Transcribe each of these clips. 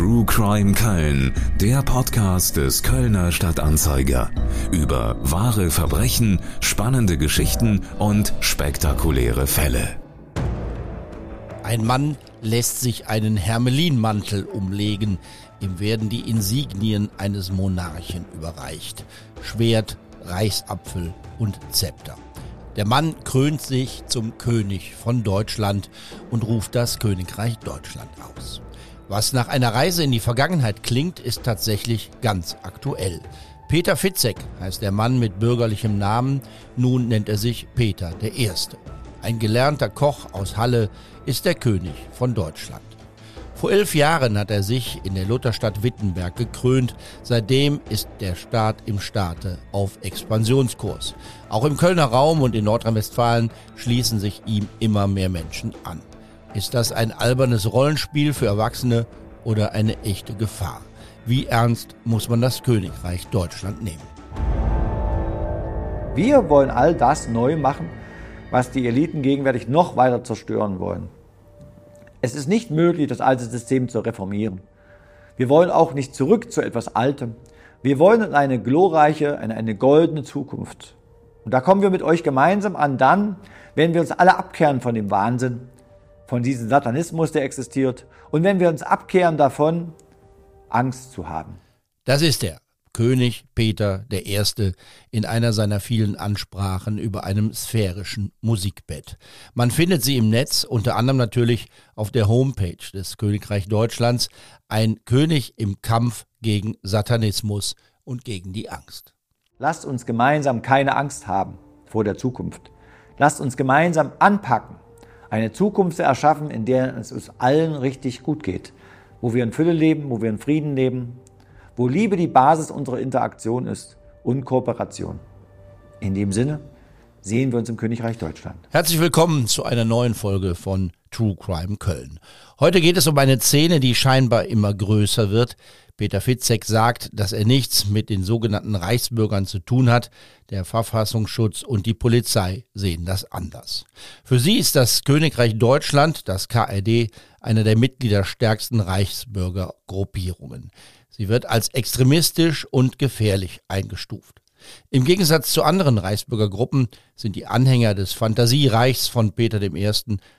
True Crime Köln, der Podcast des Kölner Stadtanzeiger. Über wahre Verbrechen, spannende Geschichten und spektakuläre Fälle. Ein Mann lässt sich einen Hermelinmantel umlegen. Ihm werden die Insignien eines Monarchen überreicht. Schwert, Reichsapfel und Zepter. Der Mann krönt sich zum König von Deutschland und ruft das Königreich Deutschland aus. Was nach einer Reise in die Vergangenheit klingt, ist tatsächlich ganz aktuell. Peter Fitzek heißt der Mann mit bürgerlichem Namen, nun nennt er sich Peter der Erste. Ein gelernter Koch aus Halle ist der König von Deutschland. Vor elf Jahren hat er sich in der Lutherstadt Wittenberg gekrönt. Seitdem ist der Staat im Staate auf Expansionskurs. Auch im Kölner Raum und in Nordrhein-Westfalen schließen sich ihm immer mehr Menschen an. Ist das ein albernes Rollenspiel für Erwachsene oder eine echte Gefahr? Wie ernst muss man das Königreich Deutschland nehmen? Wir wollen all das neu machen, was die Eliten gegenwärtig noch weiter zerstören wollen. Es ist nicht möglich, das alte System zu reformieren. Wir wollen auch nicht zurück zu etwas Altem. Wir wollen in eine glorreiche, in eine goldene Zukunft. Und da kommen wir mit euch gemeinsam an dann, wenn wir uns alle abkehren von dem Wahnsinn, von diesem Satanismus, der existiert, und wenn wir uns abkehren davon, Angst zu haben. Das ist er, König Peter I. in einer seiner vielen Ansprachen über einem sphärischen Musikbett. Man findet sie im Netz, unter anderem natürlich auf der Homepage des Königreich Deutschlands, ein König im Kampf gegen Satanismus und gegen die Angst. Lasst uns gemeinsam keine Angst haben vor der Zukunft. Lasst uns gemeinsam anpacken eine Zukunft erschaffen, in der es uns allen richtig gut geht, wo wir in Fülle leben, wo wir in Frieden leben, wo Liebe die Basis unserer Interaktion ist und Kooperation. In dem Sinne sehen wir uns im Königreich Deutschland. Herzlich willkommen zu einer neuen Folge von True Crime Köln. Heute geht es um eine Szene, die scheinbar immer größer wird, Peter Fitzek sagt, dass er nichts mit den sogenannten Reichsbürgern zu tun hat. Der Verfassungsschutz und die Polizei sehen das anders. Für sie ist das Königreich Deutschland, das KRD, eine der mitgliederstärksten Reichsbürgergruppierungen. Sie wird als extremistisch und gefährlich eingestuft. Im Gegensatz zu anderen Reichsbürgergruppen sind die Anhänger des Fantasiereichs von Peter I.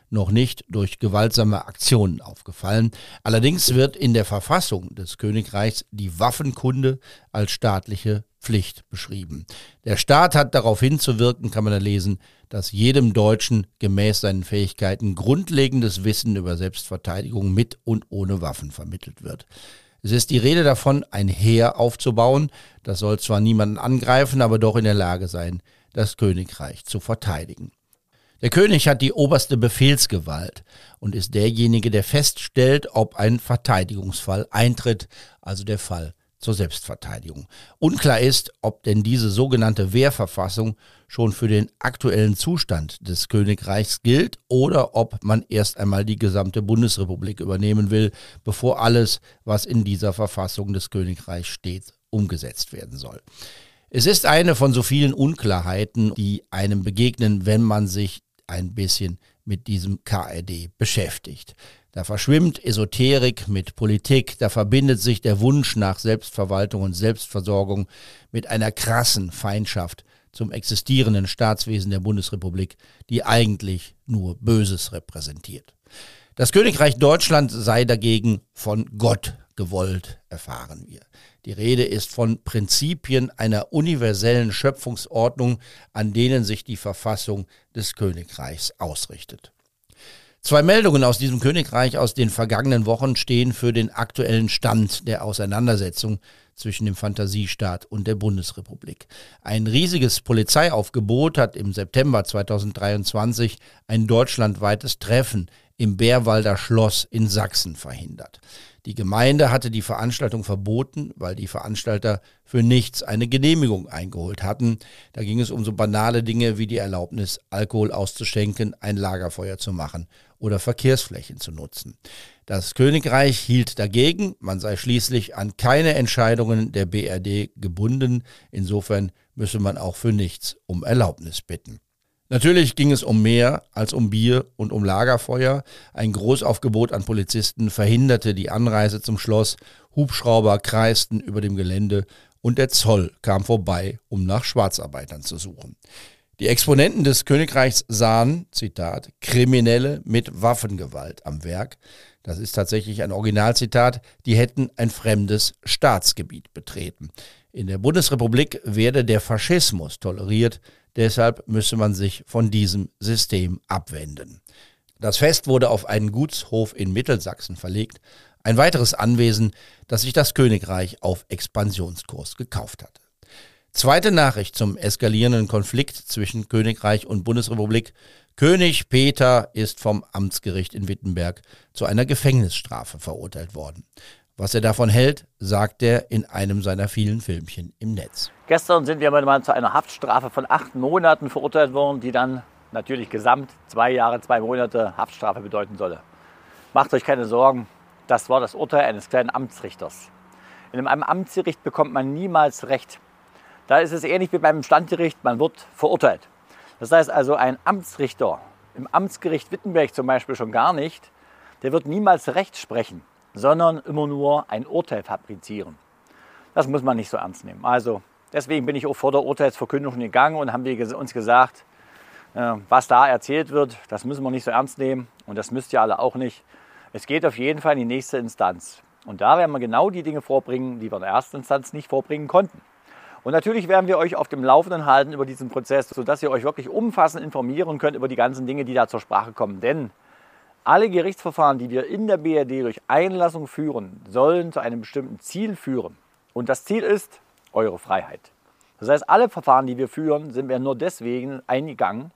noch nicht durch gewaltsame Aktionen aufgefallen. Allerdings wird in der Verfassung des Königreichs die Waffenkunde als staatliche Pflicht beschrieben. Der Staat hat darauf hinzuwirken, kann man da lesen, dass jedem Deutschen gemäß seinen Fähigkeiten grundlegendes Wissen über Selbstverteidigung mit und ohne Waffen vermittelt wird. Es ist die Rede davon, ein Heer aufzubauen. Das soll zwar niemanden angreifen, aber doch in der Lage sein, das Königreich zu verteidigen. Der König hat die oberste Befehlsgewalt und ist derjenige, der feststellt, ob ein Verteidigungsfall eintritt, also der Fall zur Selbstverteidigung. Unklar ist, ob denn diese sogenannte Wehrverfassung schon für den aktuellen Zustand des Königreichs gilt oder ob man erst einmal die gesamte Bundesrepublik übernehmen will, bevor alles, was in dieser Verfassung des Königreichs steht, umgesetzt werden soll. Es ist eine von so vielen Unklarheiten, die einem begegnen, wenn man sich ein bisschen mit diesem KRD beschäftigt. Da verschwimmt Esoterik mit Politik, da verbindet sich der Wunsch nach Selbstverwaltung und Selbstversorgung mit einer krassen Feindschaft zum existierenden Staatswesen der Bundesrepublik, die eigentlich nur Böses repräsentiert. Das Königreich Deutschland sei dagegen von Gott gewollt, erfahren wir. Die Rede ist von Prinzipien einer universellen Schöpfungsordnung, an denen sich die Verfassung des Königreichs ausrichtet. Zwei Meldungen aus diesem Königreich aus den vergangenen Wochen stehen für den aktuellen Stand der Auseinandersetzung zwischen dem Fantasiestaat und der Bundesrepublik. Ein riesiges Polizeiaufgebot hat im September 2023 ein deutschlandweites Treffen im Bärwalder Schloss in Sachsen verhindert. Die Gemeinde hatte die Veranstaltung verboten, weil die Veranstalter für nichts eine Genehmigung eingeholt hatten. Da ging es um so banale Dinge wie die Erlaubnis, Alkohol auszuschenken, ein Lagerfeuer zu machen oder Verkehrsflächen zu nutzen. Das Königreich hielt dagegen, man sei schließlich an keine Entscheidungen der BRD gebunden, insofern müsse man auch für nichts um Erlaubnis bitten. Natürlich ging es um mehr als um Bier und um Lagerfeuer. Ein Großaufgebot an Polizisten verhinderte die Anreise zum Schloss, Hubschrauber kreisten über dem Gelände und der Zoll kam vorbei, um nach Schwarzarbeitern zu suchen. Die Exponenten des Königreichs sahen, Zitat, Kriminelle mit Waffengewalt am Werk. Das ist tatsächlich ein Originalzitat. Die hätten ein fremdes Staatsgebiet betreten. In der Bundesrepublik werde der Faschismus toleriert, deshalb müsse man sich von diesem System abwenden. Das Fest wurde auf einen Gutshof in Mittelsachsen verlegt, ein weiteres Anwesen, das sich das Königreich auf Expansionskurs gekauft hatte. Zweite Nachricht zum eskalierenden Konflikt zwischen Königreich und Bundesrepublik. König Peter ist vom Amtsgericht in Wittenberg zu einer Gefängnisstrafe verurteilt worden. Was er davon hält, sagt er in einem seiner vielen Filmchen im Netz. Gestern sind wir mal zu einer Haftstrafe von acht Monaten verurteilt worden, die dann natürlich gesamt zwei Jahre, zwei Monate Haftstrafe bedeuten solle. Macht euch keine Sorgen, das war das Urteil eines kleinen Amtsrichters. In einem Amtsgericht bekommt man niemals Recht. Da ist es ähnlich wie beim Standgericht, man wird verurteilt. Das heißt also, ein Amtsrichter, im Amtsgericht Wittenberg zum Beispiel schon gar nicht, der wird niemals Recht sprechen sondern immer nur ein Urteil fabrizieren. Das muss man nicht so ernst nehmen. Also deswegen bin ich auch vor der Urteilsverkündung gegangen und haben wir uns gesagt, äh, was da erzählt wird, das müssen wir nicht so ernst nehmen und das müsst ihr alle auch nicht. Es geht auf jeden Fall in die nächste Instanz. Und da werden wir genau die Dinge vorbringen, die wir in der ersten Instanz nicht vorbringen konnten. Und natürlich werden wir euch auf dem Laufenden halten über diesen Prozess, sodass ihr euch wirklich umfassend informieren könnt über die ganzen Dinge, die da zur Sprache kommen. Denn alle Gerichtsverfahren, die wir in der BRD durch Einlassung führen, sollen zu einem bestimmten Ziel führen. Und das Ziel ist eure Freiheit. Das heißt, alle Verfahren, die wir führen, sind wir nur deswegen eingegangen,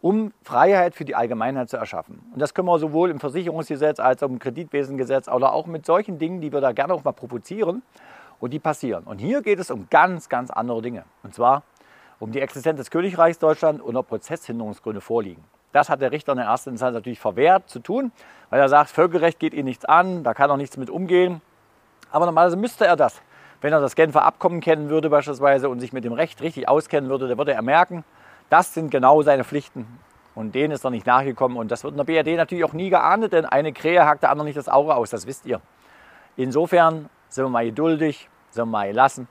um Freiheit für die Allgemeinheit zu erschaffen. Und das können wir sowohl im Versicherungsgesetz als auch im Kreditwesengesetz oder auch mit solchen Dingen, die wir da gerne auch mal provozieren und die passieren. Und hier geht es um ganz, ganz andere Dinge. Und zwar um die Existenz des Königreichs Deutschland und ob Prozesshinderungsgründe vorliegen. Das hat der Richter in der ersten Instanz natürlich verwehrt zu tun, weil er sagt, Völkerrecht geht ihn nichts an, da kann er nichts mit umgehen. Aber normalerweise müsste er das. Wenn er das Genfer Abkommen kennen würde beispielsweise und sich mit dem Recht richtig auskennen würde, dann würde er merken, das sind genau seine Pflichten. Und denen ist er nicht nachgekommen. Und das wird in der BRD natürlich auch nie geahndet, denn eine Krähe hakt der andere nicht das Auge aus, das wisst ihr. Insofern sind wir mal geduldig, sind wir mal gelassen.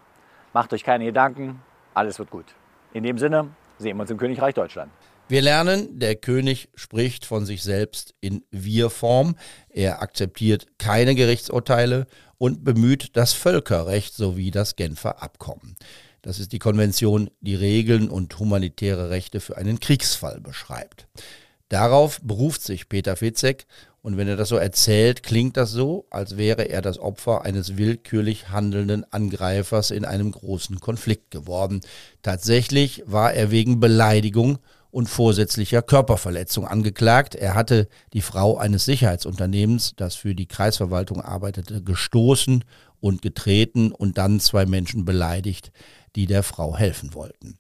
Macht euch keine Gedanken, alles wird gut. In dem Sinne sehen wir uns im Königreich Deutschland. Wir lernen, der König spricht von sich selbst in Wir-Form. Er akzeptiert keine Gerichtsurteile und bemüht das Völkerrecht sowie das Genfer Abkommen. Das ist die Konvention, die Regeln und humanitäre Rechte für einen Kriegsfall beschreibt. Darauf beruft sich Peter Fitzek und wenn er das so erzählt, klingt das so, als wäre er das Opfer eines willkürlich handelnden Angreifers in einem großen Konflikt geworden. Tatsächlich war er wegen Beleidigung und vorsätzlicher Körperverletzung angeklagt. Er hatte die Frau eines Sicherheitsunternehmens, das für die Kreisverwaltung arbeitete, gestoßen und getreten und dann zwei Menschen beleidigt, die der Frau helfen wollten.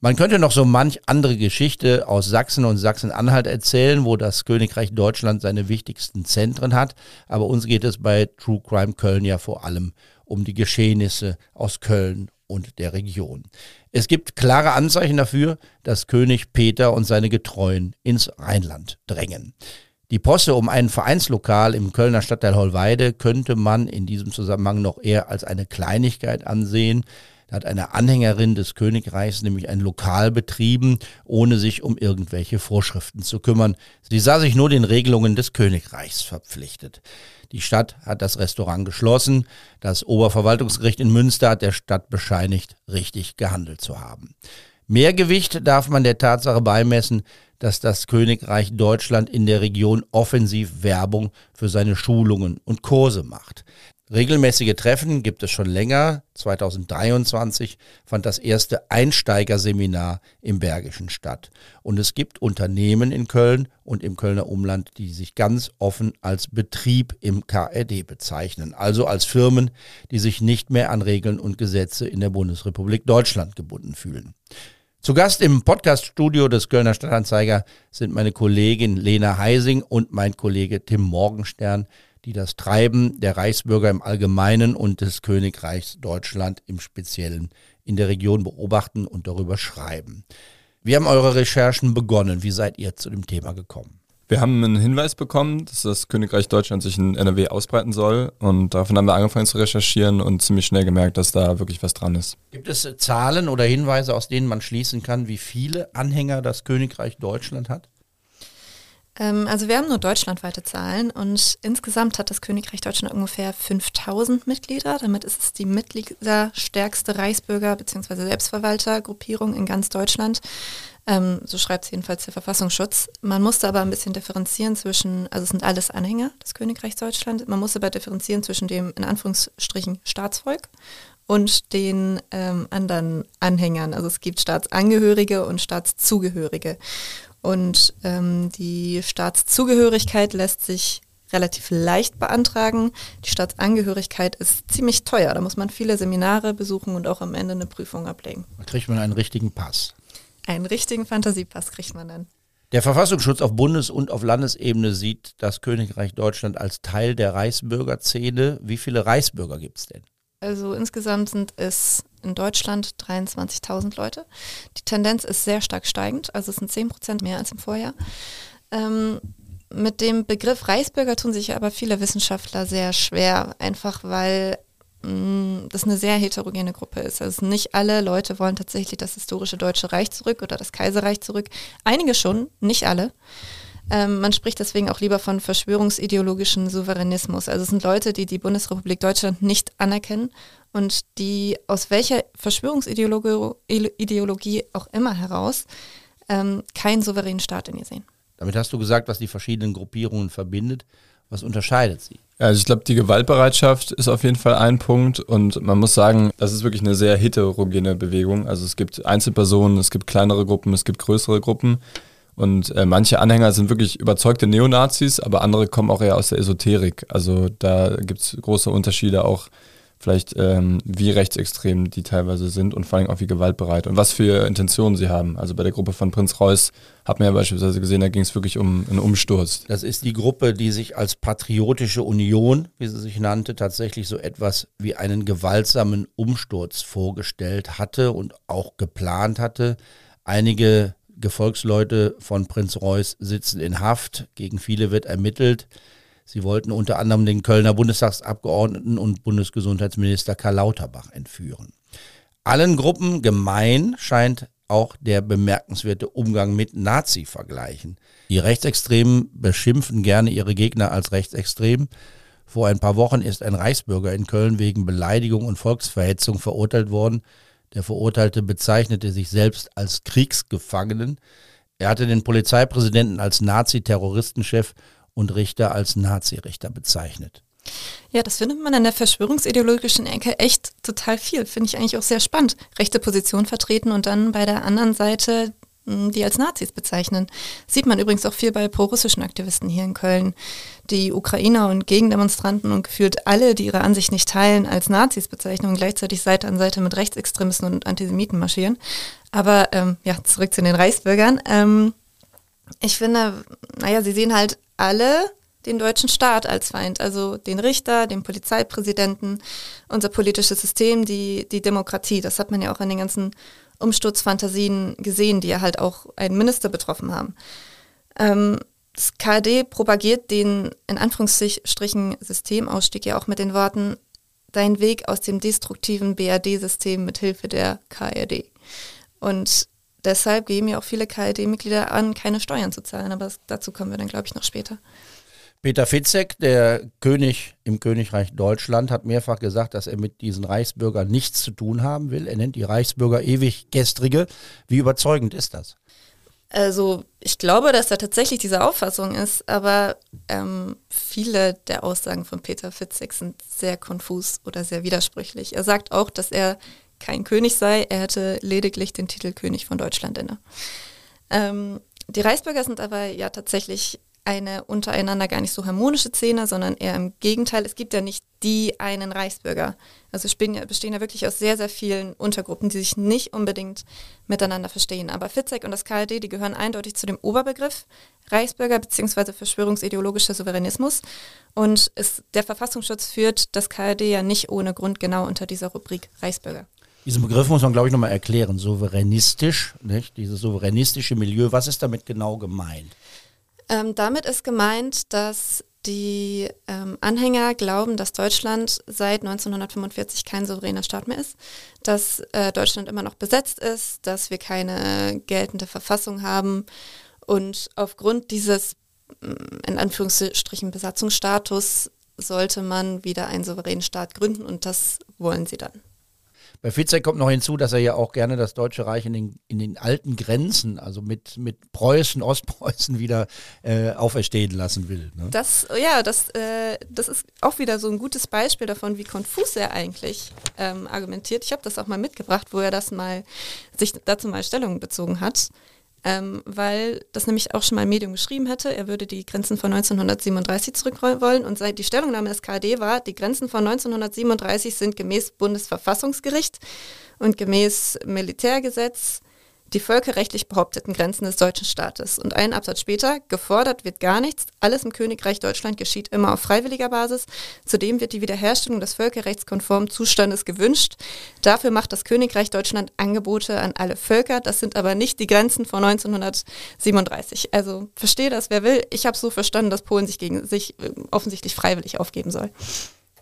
Man könnte noch so manch andere Geschichte aus Sachsen und Sachsen-Anhalt erzählen, wo das Königreich Deutschland seine wichtigsten Zentren hat, aber uns geht es bei True Crime Köln ja vor allem um die Geschehnisse aus Köln und der Region. Es gibt klare Anzeichen dafür, dass König Peter und seine Getreuen ins Rheinland drängen. Die Posse um ein Vereinslokal im Kölner Stadtteil Hollweide könnte man in diesem Zusammenhang noch eher als eine Kleinigkeit ansehen. Da hat eine Anhängerin des Königreichs nämlich ein Lokal betrieben, ohne sich um irgendwelche Vorschriften zu kümmern. Sie sah sich nur den Regelungen des Königreichs verpflichtet. Die Stadt hat das Restaurant geschlossen. Das Oberverwaltungsgericht in Münster hat der Stadt bescheinigt, richtig gehandelt zu haben. Mehr Gewicht darf man der Tatsache beimessen, dass das Königreich Deutschland in der Region offensiv Werbung für seine Schulungen und Kurse macht. Regelmäßige Treffen gibt es schon länger. 2023 fand das erste Einsteigerseminar im Bergischen statt. Und es gibt Unternehmen in Köln und im Kölner Umland, die sich ganz offen als Betrieb im KRD bezeichnen. Also als Firmen, die sich nicht mehr an Regeln und Gesetze in der Bundesrepublik Deutschland gebunden fühlen. Zu Gast im Podcaststudio des Kölner Stadtanzeiger sind meine Kollegin Lena Heising und mein Kollege Tim Morgenstern, die das Treiben der Reichsbürger im Allgemeinen und des Königreichs Deutschland im Speziellen in der Region beobachten und darüber schreiben. Wie haben eure Recherchen begonnen? Wie seid ihr zu dem Thema gekommen? Wir haben einen Hinweis bekommen, dass das Königreich Deutschland sich in NRW ausbreiten soll. Und davon haben wir angefangen zu recherchieren und ziemlich schnell gemerkt, dass da wirklich was dran ist. Gibt es Zahlen oder Hinweise, aus denen man schließen kann, wie viele Anhänger das Königreich Deutschland hat? Ähm, also wir haben nur deutschlandweite Zahlen und insgesamt hat das Königreich Deutschland ungefähr 5000 Mitglieder. Damit ist es die mitgliederstärkste Reichsbürger- bzw. Selbstverwaltergruppierung in ganz Deutschland. Ähm, so schreibt es jedenfalls der Verfassungsschutz. Man musste aber ein bisschen differenzieren zwischen, also es sind alles Anhänger des Königreichs Deutschland, man muss aber differenzieren zwischen dem in Anführungsstrichen Staatsvolk und den ähm, anderen Anhängern. Also es gibt Staatsangehörige und Staatszugehörige. Und ähm, die Staatszugehörigkeit lässt sich relativ leicht beantragen. Die Staatsangehörigkeit ist ziemlich teuer. Da muss man viele Seminare besuchen und auch am Ende eine Prüfung ablegen. Da kriegt man einen richtigen Pass. Einen richtigen Fantasiepass kriegt man dann. Der Verfassungsschutz auf Bundes- und auf Landesebene sieht das Königreich Deutschland als Teil der Reichsbürgerzähne. Wie viele Reichsbürger gibt es denn? Also insgesamt sind es in Deutschland 23.000 Leute. Die Tendenz ist sehr stark steigend, also es sind 10 Prozent mehr als im Vorjahr. Ähm, mit dem Begriff Reichsbürger tun sich aber viele Wissenschaftler sehr schwer, einfach weil mh, mm, das eine sehr heterogene Gruppe ist. Also nicht alle Leute wollen tatsächlich das historische Deutsche Reich zurück oder das Kaiserreich zurück. Einige schon, nicht alle. Ähm, man spricht deswegen auch lieber von verschwörungsideologischen Souveränismus. Also es sind Leute, die die Bundesrepublik Deutschland nicht anerkennen und die aus welcher Verschwörungsideologie auch immer heraus ähm, keinen souveränen Staat in ihr sehen. Damit hast du gesagt, was die verschiedenen Gruppierungen verbindet. Was unterscheidet sie? Also ich glaube, die Gewaltbereitschaft ist auf jeden Fall ein Punkt und man muss sagen, das ist wirklich eine sehr heterogene Bewegung. Also es gibt Einzelpersonen, es gibt kleinere Gruppen, es gibt größere Gruppen. Und äh, manche Anhänger sind wirklich überzeugte Neonazis, aber andere kommen auch eher aus der Esoterik. Also da gibt es große Unterschiede auch vielleicht ähm, wie rechtsextrem die teilweise sind und vor allem auch wie gewaltbereit und was für Intentionen sie haben. Also bei der Gruppe von Prinz Reuß hat man ja beispielsweise gesehen, da ging es wirklich um einen Umsturz. Das ist die Gruppe, die sich als Patriotische Union, wie sie sich nannte, tatsächlich so etwas wie einen gewaltsamen Umsturz vorgestellt hatte und auch geplant hatte. Einige Gefolgsleute von Prinz Reuß sitzen in Haft, gegen viele wird ermittelt. Sie wollten unter anderem den Kölner Bundestagsabgeordneten und Bundesgesundheitsminister Karl Lauterbach entführen. Allen Gruppen gemein scheint auch der bemerkenswerte Umgang mit Nazi-Vergleichen. Die Rechtsextremen beschimpfen gerne ihre Gegner als rechtsextrem. Vor ein paar Wochen ist ein Reichsbürger in Köln wegen Beleidigung und Volksverhetzung verurteilt worden. Der Verurteilte bezeichnete sich selbst als Kriegsgefangenen. Er hatte den Polizeipräsidenten als Nazi-Terroristenchef und Richter als Nazi-Richter bezeichnet. Ja, das findet man in der verschwörungsideologischen Ecke echt total viel. Finde ich eigentlich auch sehr spannend. Rechte Position vertreten und dann bei der anderen Seite die als Nazis bezeichnen. Sieht man übrigens auch viel bei prorussischen Aktivisten hier in Köln. Die Ukrainer und Gegendemonstranten und gefühlt alle, die ihre Ansicht nicht teilen, als Nazis bezeichnen und gleichzeitig Seite an Seite mit Rechtsextremisten und Antisemiten marschieren. Aber ähm, ja, zurück zu den Reichsbürgern. Ähm, ich finde, naja, sie sehen halt alle den deutschen Staat als Feind, also den Richter, den Polizeipräsidenten, unser politisches System, die, die Demokratie. Das hat man ja auch in den ganzen Umsturzfantasien gesehen, die ja halt auch einen Minister betroffen haben. Ähm, das KD propagiert den in Anführungsstrichen Systemausstieg ja auch mit den Worten Dein Weg aus dem destruktiven BRD-System mit Hilfe der KRD. Und deshalb geben ja auch viele KRD-Mitglieder an, keine Steuern zu zahlen, aber dazu kommen wir dann, glaube ich, noch später. Peter Fitzek, der König im Königreich Deutschland, hat mehrfach gesagt, dass er mit diesen Reichsbürgern nichts zu tun haben will. Er nennt die Reichsbürger ewig gestrige. Wie überzeugend ist das? Also ich glaube, dass da tatsächlich diese Auffassung ist, aber ähm, viele der Aussagen von Peter Fitzek sind sehr konfus oder sehr widersprüchlich. Er sagt auch, dass er kein König sei, er hätte lediglich den Titel König von Deutschland inne. Ähm, die Reichsbürger sind aber ja tatsächlich eine untereinander gar nicht so harmonische Szene, sondern eher im Gegenteil. Es gibt ja nicht die einen Reichsbürger. Also ja, bestehen ja wirklich aus sehr, sehr vielen Untergruppen, die sich nicht unbedingt miteinander verstehen. Aber Fitzek und das KRD, die gehören eindeutig zu dem Oberbegriff Reichsbürger bzw. verschwörungsideologischer Souveränismus. Und es, der Verfassungsschutz führt das KRD ja nicht ohne Grund genau unter dieser Rubrik Reichsbürger. Diesen Begriff muss man, glaube ich, nochmal erklären. Souveränistisch, nicht? dieses souveränistische Milieu, was ist damit genau gemeint? Ähm, damit ist gemeint, dass die ähm, Anhänger glauben, dass Deutschland seit 1945 kein souveräner Staat mehr ist, dass äh, Deutschland immer noch besetzt ist, dass wir keine geltende Verfassung haben und aufgrund dieses mm, in Anführungsstrichen Besatzungsstatus sollte man wieder einen souveränen Staat gründen und das wollen sie dann. Bei Fitzek kommt noch hinzu, dass er ja auch gerne das Deutsche Reich in den, in den alten Grenzen, also mit, mit Preußen, Ostpreußen wieder äh, auferstehen lassen will. Ne? Das, ja, das, äh, das ist auch wieder so ein gutes Beispiel davon, wie konfus er eigentlich ähm, argumentiert. Ich habe das auch mal mitgebracht, wo er das mal sich dazu mal Stellung bezogen hat ähm, weil das nämlich auch schon mal ein Medium geschrieben hätte, er würde die Grenzen von 1937 zurückrollen. Wollen und seit die Stellungnahme des KD war, die Grenzen von 1937 sind gemäß Bundesverfassungsgericht und gemäß Militärgesetz die völkerrechtlich behaupteten Grenzen des deutschen Staates. Und einen Absatz später, gefordert wird gar nichts, alles im Königreich Deutschland geschieht immer auf freiwilliger Basis. Zudem wird die Wiederherstellung des völkerrechtskonformen Zustandes gewünscht. Dafür macht das Königreich Deutschland Angebote an alle Völker. Das sind aber nicht die Grenzen von 1937. Also verstehe das, wer will. Ich habe so verstanden, dass Polen sich gegen sich äh, offensichtlich freiwillig aufgeben soll.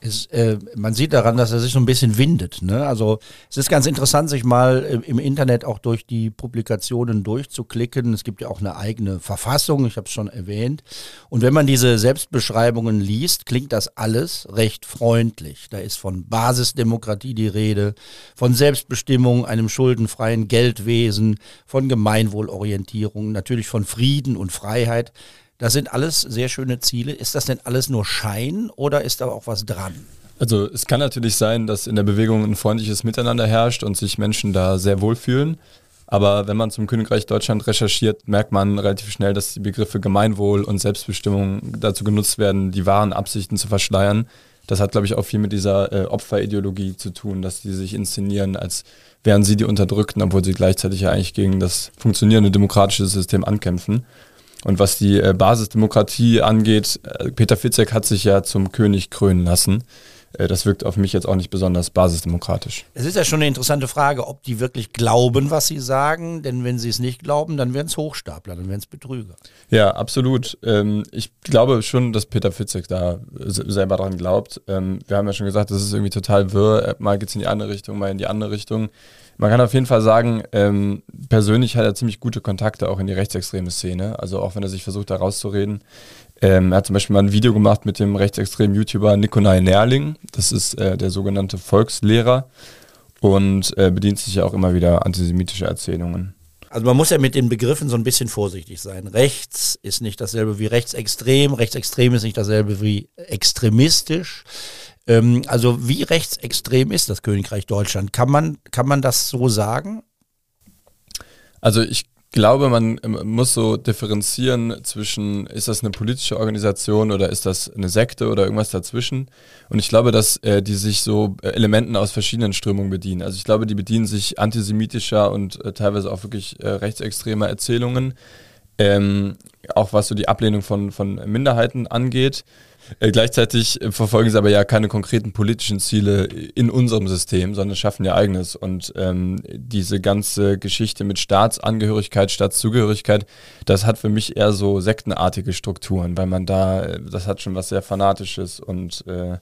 Es, äh, man sieht daran, dass er sich so ein bisschen windet. Ne? Also es ist ganz interessant, sich mal äh, im Internet auch durch die Publikationen durchzuklicken. Es gibt ja auch eine eigene Verfassung, ich habe es schon erwähnt. Und wenn man diese Selbstbeschreibungen liest, klingt das alles recht freundlich. Da ist von Basisdemokratie die Rede, von Selbstbestimmung, einem schuldenfreien Geldwesen, von Gemeinwohlorientierung, natürlich von Frieden und Freiheit. Das sind alles sehr schöne Ziele. Ist das denn alles nur Schein oder ist da auch was dran? Also es kann natürlich sein, dass in der Bewegung ein freundliches Miteinander herrscht und sich Menschen da sehr wohlfühlen. Aber wenn man zum Königreich Deutschland recherchiert, merkt man relativ schnell, dass die Begriffe Gemeinwohl und Selbstbestimmung dazu genutzt werden, die wahren Absichten zu verschleiern. Das hat, glaube ich, auch viel mit dieser äh, Opferideologie zu tun, dass die sich inszenieren, als wären sie die Unterdrückten, obwohl sie gleichzeitig ja eigentlich gegen das funktionierende demokratische System ankämpfen. Und was die äh, Basisdemokratie angeht, äh, Peter Fitzek hat sich ja zum König krönen lassen. Äh, das wirkt auf mich jetzt auch nicht besonders basisdemokratisch. Es ist ja schon eine interessante Frage, ob die wirklich glauben, was sie sagen. Denn wenn sie es nicht glauben, dann wären es Hochstapler, dann wären es Betrüger. Ja, absolut. Ähm, ich glaube schon, dass Peter Fitzek da selber dran glaubt. Ähm, wir haben ja schon gesagt, das ist irgendwie total wirr. Mal geht es in die eine Richtung, mal in die andere Richtung. Man kann auf jeden Fall sagen, ähm, persönlich hat er ziemlich gute Kontakte auch in die rechtsextreme Szene. Also auch wenn er sich versucht, da rauszureden. Ähm, er hat zum Beispiel mal ein Video gemacht mit dem rechtsextremen YouTuber Nikolai Nerling. Das ist äh, der sogenannte Volkslehrer und äh, bedient sich ja auch immer wieder antisemitische Erzählungen. Also man muss ja mit den Begriffen so ein bisschen vorsichtig sein. Rechts ist nicht dasselbe wie rechtsextrem, rechtsextrem ist nicht dasselbe wie extremistisch. Ähm, also wie rechtsextrem ist das Königreich Deutschland? Kann man, kann man das so sagen? Also ich glaube, man muss so differenzieren zwischen, ist das eine politische Organisation oder ist das eine Sekte oder irgendwas dazwischen. Und ich glaube, dass äh, die sich so äh, Elementen aus verschiedenen Strömungen bedienen. Also ich glaube, die bedienen sich antisemitischer und äh, teilweise auch wirklich äh, rechtsextremer Erzählungen. Ähm, auch was so die Ablehnung von, von Minderheiten angeht. Äh, gleichzeitig verfolgen sie aber ja keine konkreten politischen Ziele in unserem System, sondern schaffen ihr eigenes. Und ähm, diese ganze Geschichte mit Staatsangehörigkeit, Staatszugehörigkeit, das hat für mich eher so sektenartige Strukturen, weil man da, äh, das hat schon was sehr Fanatisches und äh,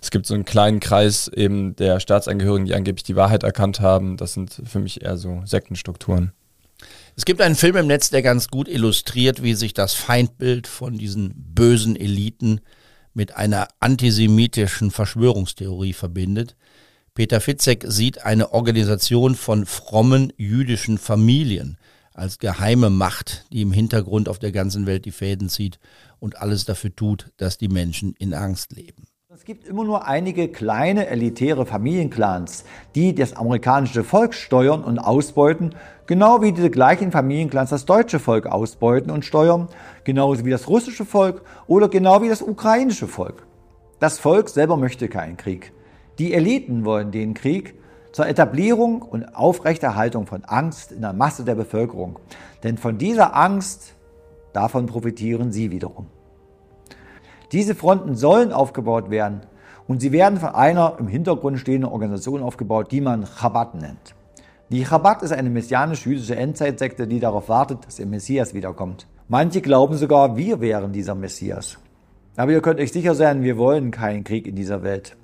es gibt so einen kleinen Kreis eben der Staatsangehörigen, die angeblich die Wahrheit erkannt haben. Das sind für mich eher so Sektenstrukturen. Es gibt einen Film im Netz, der ganz gut illustriert, wie sich das Feindbild von diesen bösen Eliten mit einer antisemitischen Verschwörungstheorie verbindet. Peter Fitzek sieht eine Organisation von frommen jüdischen Familien als geheime Macht, die im Hintergrund auf der ganzen Welt die Fäden zieht und alles dafür tut, dass die Menschen in Angst leben. Es gibt immer nur einige kleine elitäre Familienclans, die das amerikanische Volk steuern und ausbeuten, genau wie diese gleichen Familienclans das deutsche Volk ausbeuten und steuern, genauso wie das russische Volk oder genau wie das ukrainische Volk. Das Volk selber möchte keinen Krieg. Die Eliten wollen den Krieg zur Etablierung und Aufrechterhaltung von Angst in der Masse der Bevölkerung. Denn von dieser Angst, davon profitieren sie wiederum. Diese Fronten sollen aufgebaut werden Und sie werden von einer im Hintergrund stehenden Organisation aufgebaut, die man Chabad nennt. Die Chabad ist eine messianisch-jüdische Endzeitsekte, die darauf wartet, dass der Messias wiederkommt. Manche glauben sogar, wir wären dieser Messias. Aber ihr könnt euch sicher sein, wir wollen keinen Krieg in dieser Welt.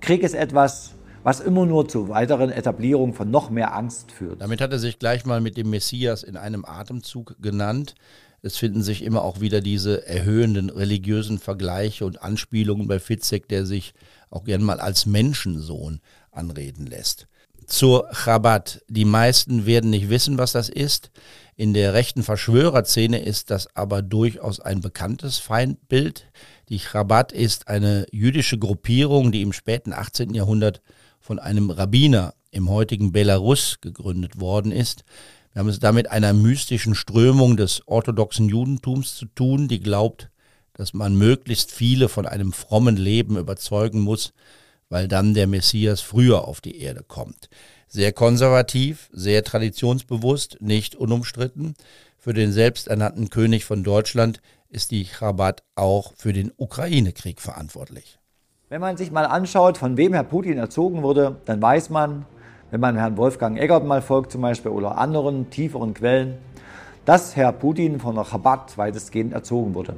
Krieg ist etwas, was immer nur zu weiteren Etablierung von noch mehr Angst führt. Damit hat er sich gleich mal mit dem Messias in einem Atemzug genannt. Es finden sich immer auch wieder diese erhöhenden religiösen Vergleiche und Anspielungen bei Fitzek, der sich auch gern mal als Menschensohn anreden lässt. Zur Chabad. Die meisten werden nicht wissen, was das ist. In der rechten Verschwörerszene ist das aber durchaus ein bekanntes Feindbild. Die Chabad ist eine jüdische Gruppierung, die im späten 18. Jahrhundert von einem Rabbiner im heutigen Belarus gegründet worden ist. Wir haben es da mit einer mystischen Strömung des orthodoxen Judentums zu tun, die glaubt, dass man möglichst viele von einem frommen Leben überzeugen muss, weil dann der Messias früher auf die Erde kommt. Sehr konservativ, sehr traditionsbewusst, nicht unumstritten. Für den selbsternannten König von Deutschland ist die Chabad auch für den Ukraine-Krieg verantwortlich. Wenn man sich mal anschaut, von wem Herr Putin erzogen wurde, dann weiß man, wenn man Herrn Wolfgang Eggert mal folgt zum Beispiel oder anderen tieferen Quellen, dass Herr Putin von der Chabad weitestgehend erzogen wurde.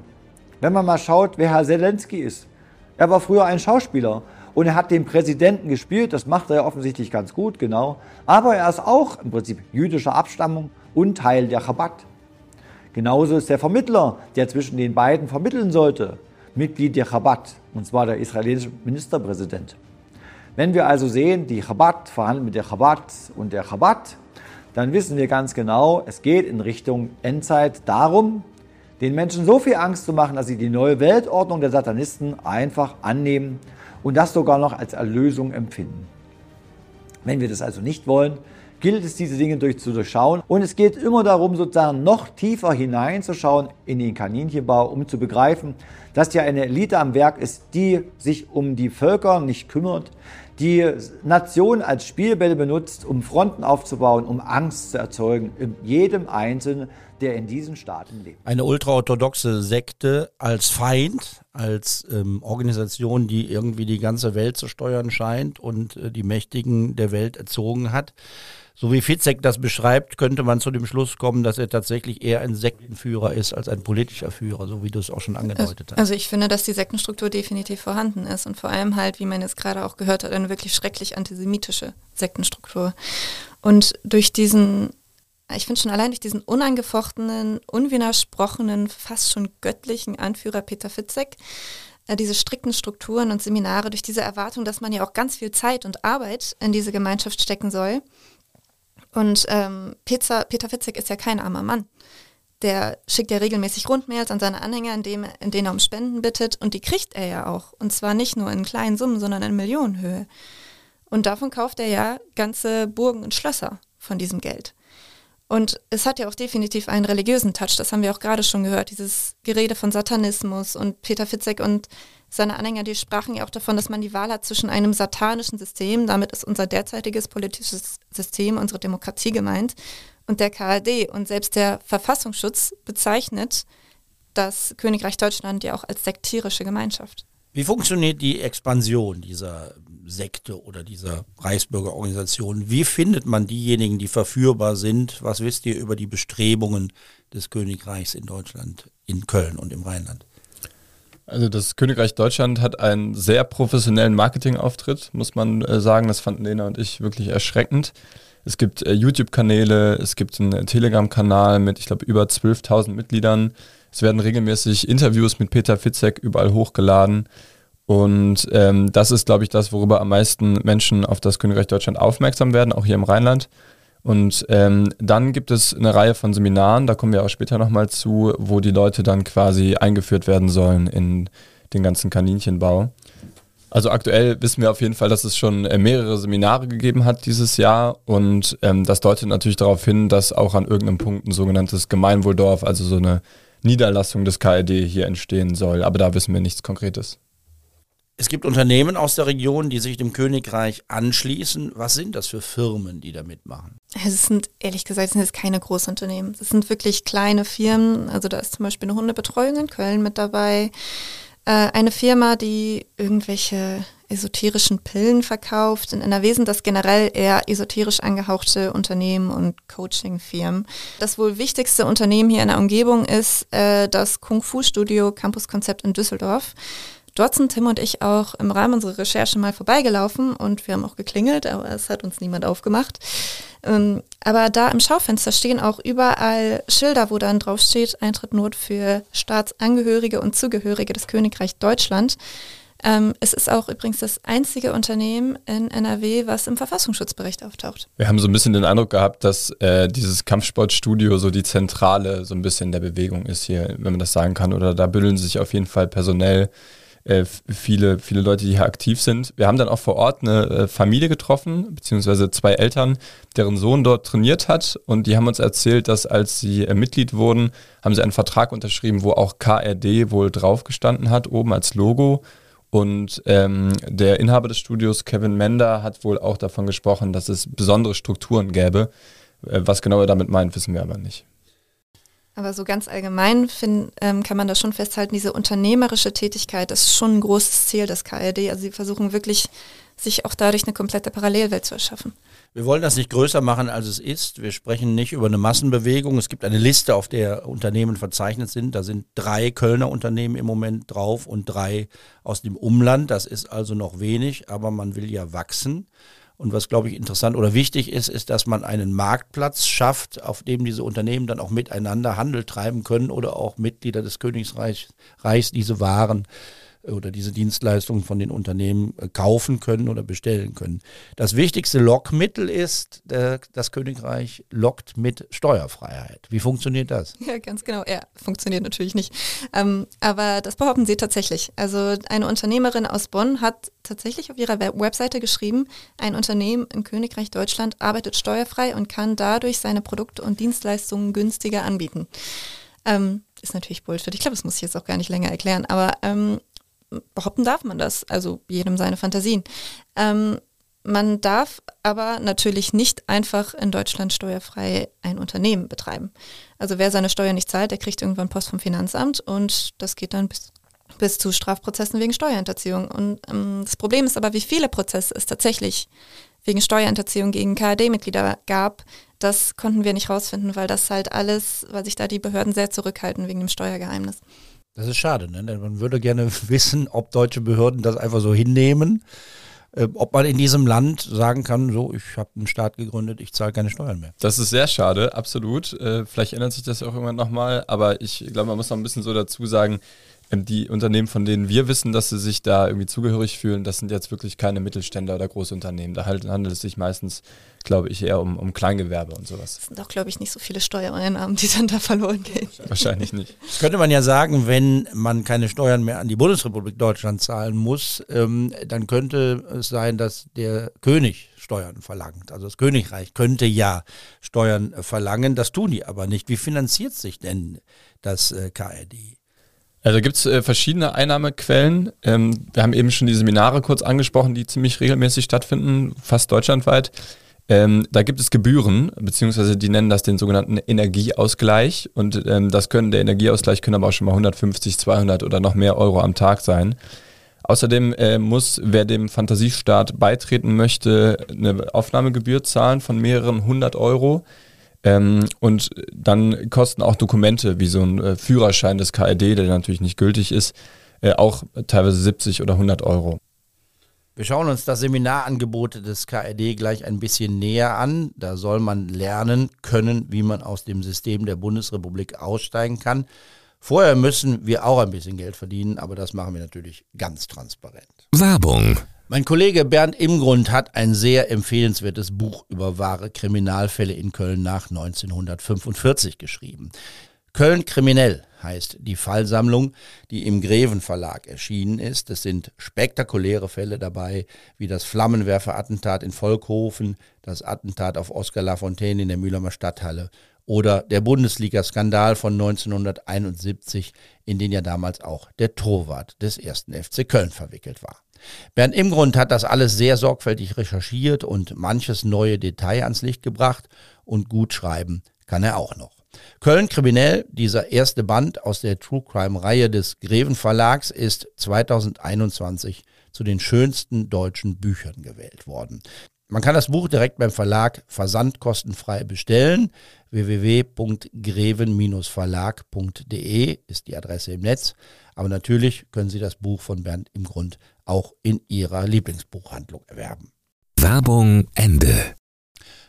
Wenn man mal schaut, wer Herr Zelensky ist, er war früher ein Schauspieler und er hat den Präsidenten gespielt, das macht er ja offensichtlich ganz gut, genau, aber er ist auch im Prinzip jüdischer Abstammung und Teil der Chabad. Genauso ist der Vermittler, der zwischen den beiden vermitteln sollte, Mitglied der Chabad, und zwar der israelische Ministerpräsident. Wenn wir also sehen, die Chabad verhandelt mit der Chabad und der Chabad, dann wissen wir ganz genau, es geht in Richtung Endzeit darum, den Menschen so viel Angst zu machen, dass sie die neue Weltordnung der Satanisten einfach annehmen und das sogar noch als Erlösung empfinden. Wenn wir das also nicht wollen, gilt es, diese Dinge durch zu durchschauen. Und es geht immer darum, sozusagen noch tiefer hineinzuschauen in den Kaninchenbau, um zu begreifen, dass ja eine Elite am Werk ist, die sich um die Völker nicht kümmert, die Nation als Spielbälle benutzt, um Fronten aufzubauen, um Angst zu erzeugen in jedem Einzelnen, der in diesen Staaten lebt. Eine ultraorthodoxe Sekte als Feind, als ähm, Organisation, die irgendwie die ganze Welt zu steuern scheint und äh, die Mächtigen der Welt erzogen hat. So wie Fitzek das beschreibt, könnte man zu dem Schluss kommen, dass er tatsächlich eher ein Sektenführer ist als ein politischer Führer, so wie du es auch schon angedeutet hast. Also ich finde, dass die Sektenstruktur definitiv vorhanden ist und vor allem halt, wie man jetzt gerade auch gehört hat, eine wirklich schrecklich antisemitische Sektenstruktur. Und durch diesen, ich finde schon allein durch diesen unangefochtenen, unwidersprochenen, fast schon göttlichen Anführer Peter Fitzek, äh, diese strikten Strukturen und Seminare, durch diese Erwartung, dass man ja auch ganz viel Zeit und Arbeit in diese Gemeinschaft stecken soll, und ähm, Peter, Peter Fitzek ist ja kein armer Mann. Der schickt ja regelmäßig Rundmails an seine Anhänger, in, dem, in denen er um Spenden bittet. Und die kriegt er ja auch. Und zwar nicht nur in kleinen Summen, sondern in Millionenhöhe. Und davon kauft er ja ganze Burgen und Schlösser von diesem Geld. Und es hat ja auch definitiv einen religiösen Touch, das haben wir auch gerade schon gehört, dieses Gerede von Satanismus und Peter Fitzek und seine Anhänger, die sprachen ja auch davon, dass man die Wahl hat zwischen einem satanischen System, damit ist unser derzeitiges politisches System, unsere Demokratie gemeint, und der KRD. Und selbst der Verfassungsschutz bezeichnet das Königreich Deutschland ja auch als sektierische Gemeinschaft. Wie funktioniert die Expansion dieser Sekte oder dieser Reichsbürgerorganisation? Wie findet man diejenigen, die verführbar sind? Was wisst ihr über die Bestrebungen des Königreichs in Deutschland, in Köln und im Rheinland? Also das Königreich Deutschland hat einen sehr professionellen Marketingauftritt, muss man äh, sagen. Das fanden Lena und ich wirklich erschreckend. Es gibt äh, YouTube-Kanäle, es gibt einen Telegram-Kanal mit, ich glaube, über 12.000 Mitgliedern. Es werden regelmäßig Interviews mit Peter Fitzek überall hochgeladen. Und ähm, das ist, glaube ich, das, worüber am meisten Menschen auf das Königreich Deutschland aufmerksam werden, auch hier im Rheinland. Und ähm, dann gibt es eine Reihe von Seminaren, da kommen wir auch später nochmal zu, wo die Leute dann quasi eingeführt werden sollen in den ganzen Kaninchenbau. Also aktuell wissen wir auf jeden Fall, dass es schon äh, mehrere Seminare gegeben hat dieses Jahr und ähm, das deutet natürlich darauf hin, dass auch an irgendeinem Punkt ein sogenanntes Gemeinwohldorf, also so eine Niederlassung des KRD hier entstehen soll. Aber da wissen wir nichts Konkretes. Es gibt Unternehmen aus der Region, die sich dem Königreich anschließen. Was sind das für Firmen, die da mitmachen? Es sind, ehrlich gesagt, sind jetzt keine Großunternehmen. Es sind wirklich kleine Firmen. Also da ist zum Beispiel eine Hundebetreuung in Köln mit dabei. äh, eine Firma, die irgendwelche esoterischen Pillen verkauft. In NRW sind das generell eher esoterisch angehauchte Unternehmen und Coaching-Firmen. Das wohl wichtigste Unternehmen hier in der Umgebung ist äh, das Kung Fu Studio Campus Konzept in Düsseldorf. Dort sind Tim und ich auch im Rahmen unserer Recherche mal vorbeigelaufen und wir haben auch geklingelt, aber es hat uns niemand aufgemacht. Ähm, aber da im Schaufenster stehen auch überall Schilder, wo dann drauf steht, Eintritt Not für Staatsangehörige und Zugehörige des Königreich Deutschland. Ähm, es ist auch übrigens das einzige Unternehmen in NRW, was im Verfassungsschutzbericht auftaucht. Wir haben so ein bisschen den Eindruck gehabt, dass äh, dieses Kampfsportstudio so die Zentrale so ein bisschen der Bewegung ist hier, wenn man das sagen kann. Oder da bündeln sich auf jeden Fall personell äh, viele, viele Leute, die hier aktiv sind. Wir haben dann auch vor Ort eine äh, Familie getroffen, beziehungsweise zwei Eltern, deren Sohn dort trainiert hat. Und die haben uns erzählt, dass als sie äh, Mitglied wurden, haben sie einen Vertrag unterschrieben, wo auch KRD wohl draufgestanden hat, oben als Logo. Und ähm, der Inhaber des Studios, Kevin Mender, hat wohl auch davon gesprochen, dass es besondere Strukturen gäbe. Was genau er damit meint, wissen wir aber nicht. Aber so ganz allgemein find, ähm, kann man da schon festhalten, diese unternehmerische Tätigkeit ist schon ein großes Ziel des KRD. Also sie versuchen wirklich, sich auch dadurch eine komplette Parallelwelt zu erschaffen. Wir wollen das nicht größer machen, als es ist. Wir sprechen nicht über eine Massenbewegung. Es gibt eine Liste, auf der Unternehmen verzeichnet sind. Da sind drei Kölner Unternehmen im Moment drauf und drei aus dem Umland. Das ist also noch wenig, aber man will ja wachsen. Und was, glaube ich, interessant oder wichtig ist, ist, dass man einen Marktplatz schafft, auf dem diese Unternehmen dann auch miteinander Handel treiben können oder auch Mitglieder des Königsreichs diese Waren oder diese Dienstleistungen von den Unternehmen äh, kaufen können oder bestellen können. Das wichtigste Lockmittel ist, äh, das Königreich lockt mit Steuerfreiheit. Wie funktioniert das? Ja, ganz genau. Ja, funktioniert natürlich nicht. Ähm, aber das behaupten sie tatsächlich. Also eine Unternehmerin aus Bonn hat tatsächlich auf ihrer Webseite geschrieben, ein Unternehmen im Königreich Deutschland arbeitet steuerfrei und kann dadurch seine Produkte und Dienstleistungen günstiger anbieten. Ähm, ist natürlich Bullshit. Ich glaube, das muss ich jetzt auch gar nicht länger erklären. Aber ähm, behaupten darf man das, also jedem seine Fantasien. Ähm, man darf aber natürlich nicht einfach in Deutschland steuerfrei ein Unternehmen betreiben. Also wer seine Steuer nicht zahlt, der kriegt irgendwann Post vom Finanzamt und das geht dann bis, bis zu Strafprozessen wegen Steuerhinterziehung. Und ähm, das Problem ist aber, wie viele Prozesse es tatsächlich wegen Steuerhinterziehung gegen KRD-Mitglieder gab, das konnten wir nicht rausfinden, weil das halt alles, weil sich da die Behörden sehr zurückhalten wegen dem Steuergeheimnis. Das ist schade, ne? denn man würde gerne wissen, ob deutsche Behörden das einfach so hinnehmen, äh, ob man in diesem Land sagen kann, so, ich habe einen Staat gegründet, ich zahle keine Steuern mehr. Das ist sehr schade, absolut. Äh, vielleicht ändert sich das auch irgendwann nochmal, aber ich glaube, man muss noch ein bisschen so dazu sagen, die Unternehmen, von denen wir wissen, dass sie sich da irgendwie zugehörig fühlen, das sind jetzt wirklich keine Mittelständler oder Großunternehmen. Da handelt es sich meistens glaube ich, eher um, um Kleingewerbe und sowas. Es sind auch, glaube ich, nicht so viele Steuereinnahmen, die dann da verloren gehen. Wahrscheinlich nicht. Das könnte man ja sagen, wenn man keine Steuern mehr an die Bundesrepublik Deutschland zahlen muss, ähm, dann könnte es sein, dass der König Steuern verlangt. Also das Königreich könnte ja Steuern verlangen, das tun die aber nicht. Wie finanziert sich denn das äh, KRD? Also gibt es äh, verschiedene Einnahmequellen. Ähm, wir haben eben schon die Seminare kurz angesprochen, die ziemlich regelmäßig stattfinden, fast deutschlandweit. Ähm, da gibt es Gebühren, beziehungsweise die nennen das den sogenannten Energieausgleich. Und ähm, das können, der Energieausgleich können aber auch schon mal 150, 200 oder noch mehr Euro am Tag sein. Außerdem äh, muss, wer dem Fantasiestaat beitreten möchte, eine Aufnahmegebühr zahlen von mehreren hundert Euro. Ähm, und dann kosten auch Dokumente wie so ein äh, Führerschein des KRD, der natürlich nicht gültig ist, äh, auch teilweise 70 oder 100 Euro. Wir schauen uns das Seminarangebot des KRD gleich ein bisschen näher an. Da soll man lernen können, wie man aus dem System der Bundesrepublik aussteigen kann. Vorher müssen wir auch ein bisschen Geld verdienen, aber das machen wir natürlich ganz transparent. Werbung. Mein Kollege Bernd Imgrund hat ein sehr empfehlenswertes Buch über wahre Kriminalfälle in Köln nach 1945 geschrieben. Köln kriminell heißt die Fallsammlung, die im Greven Verlag erschienen ist. Es sind spektakuläre Fälle dabei, wie das Flammenwerfer-Attentat in Volkhofen, das Attentat auf Oskar Lafontaine in der Mühlheimer Stadthalle oder der Bundesliga-Skandal von 1971, in den ja damals auch der Torwart des ersten FC Köln verwickelt war. Bernd Imgrund hat das alles sehr sorgfältig recherchiert und manches neue Detail ans Licht gebracht und gut schreiben kann er auch noch. Köln kriminell, dieser erste Band aus der True Crime Reihe des Greven Verlags ist 2021 zu den schönsten deutschen Büchern gewählt worden. Man kann das Buch direkt beim Verlag versandkostenfrei bestellen. www.greven-verlag.de ist die Adresse im Netz. Aber natürlich können Sie das Buch von Bernd im Grund auch in Ihrer Lieblingsbuchhandlung erwerben. Werbung Ende.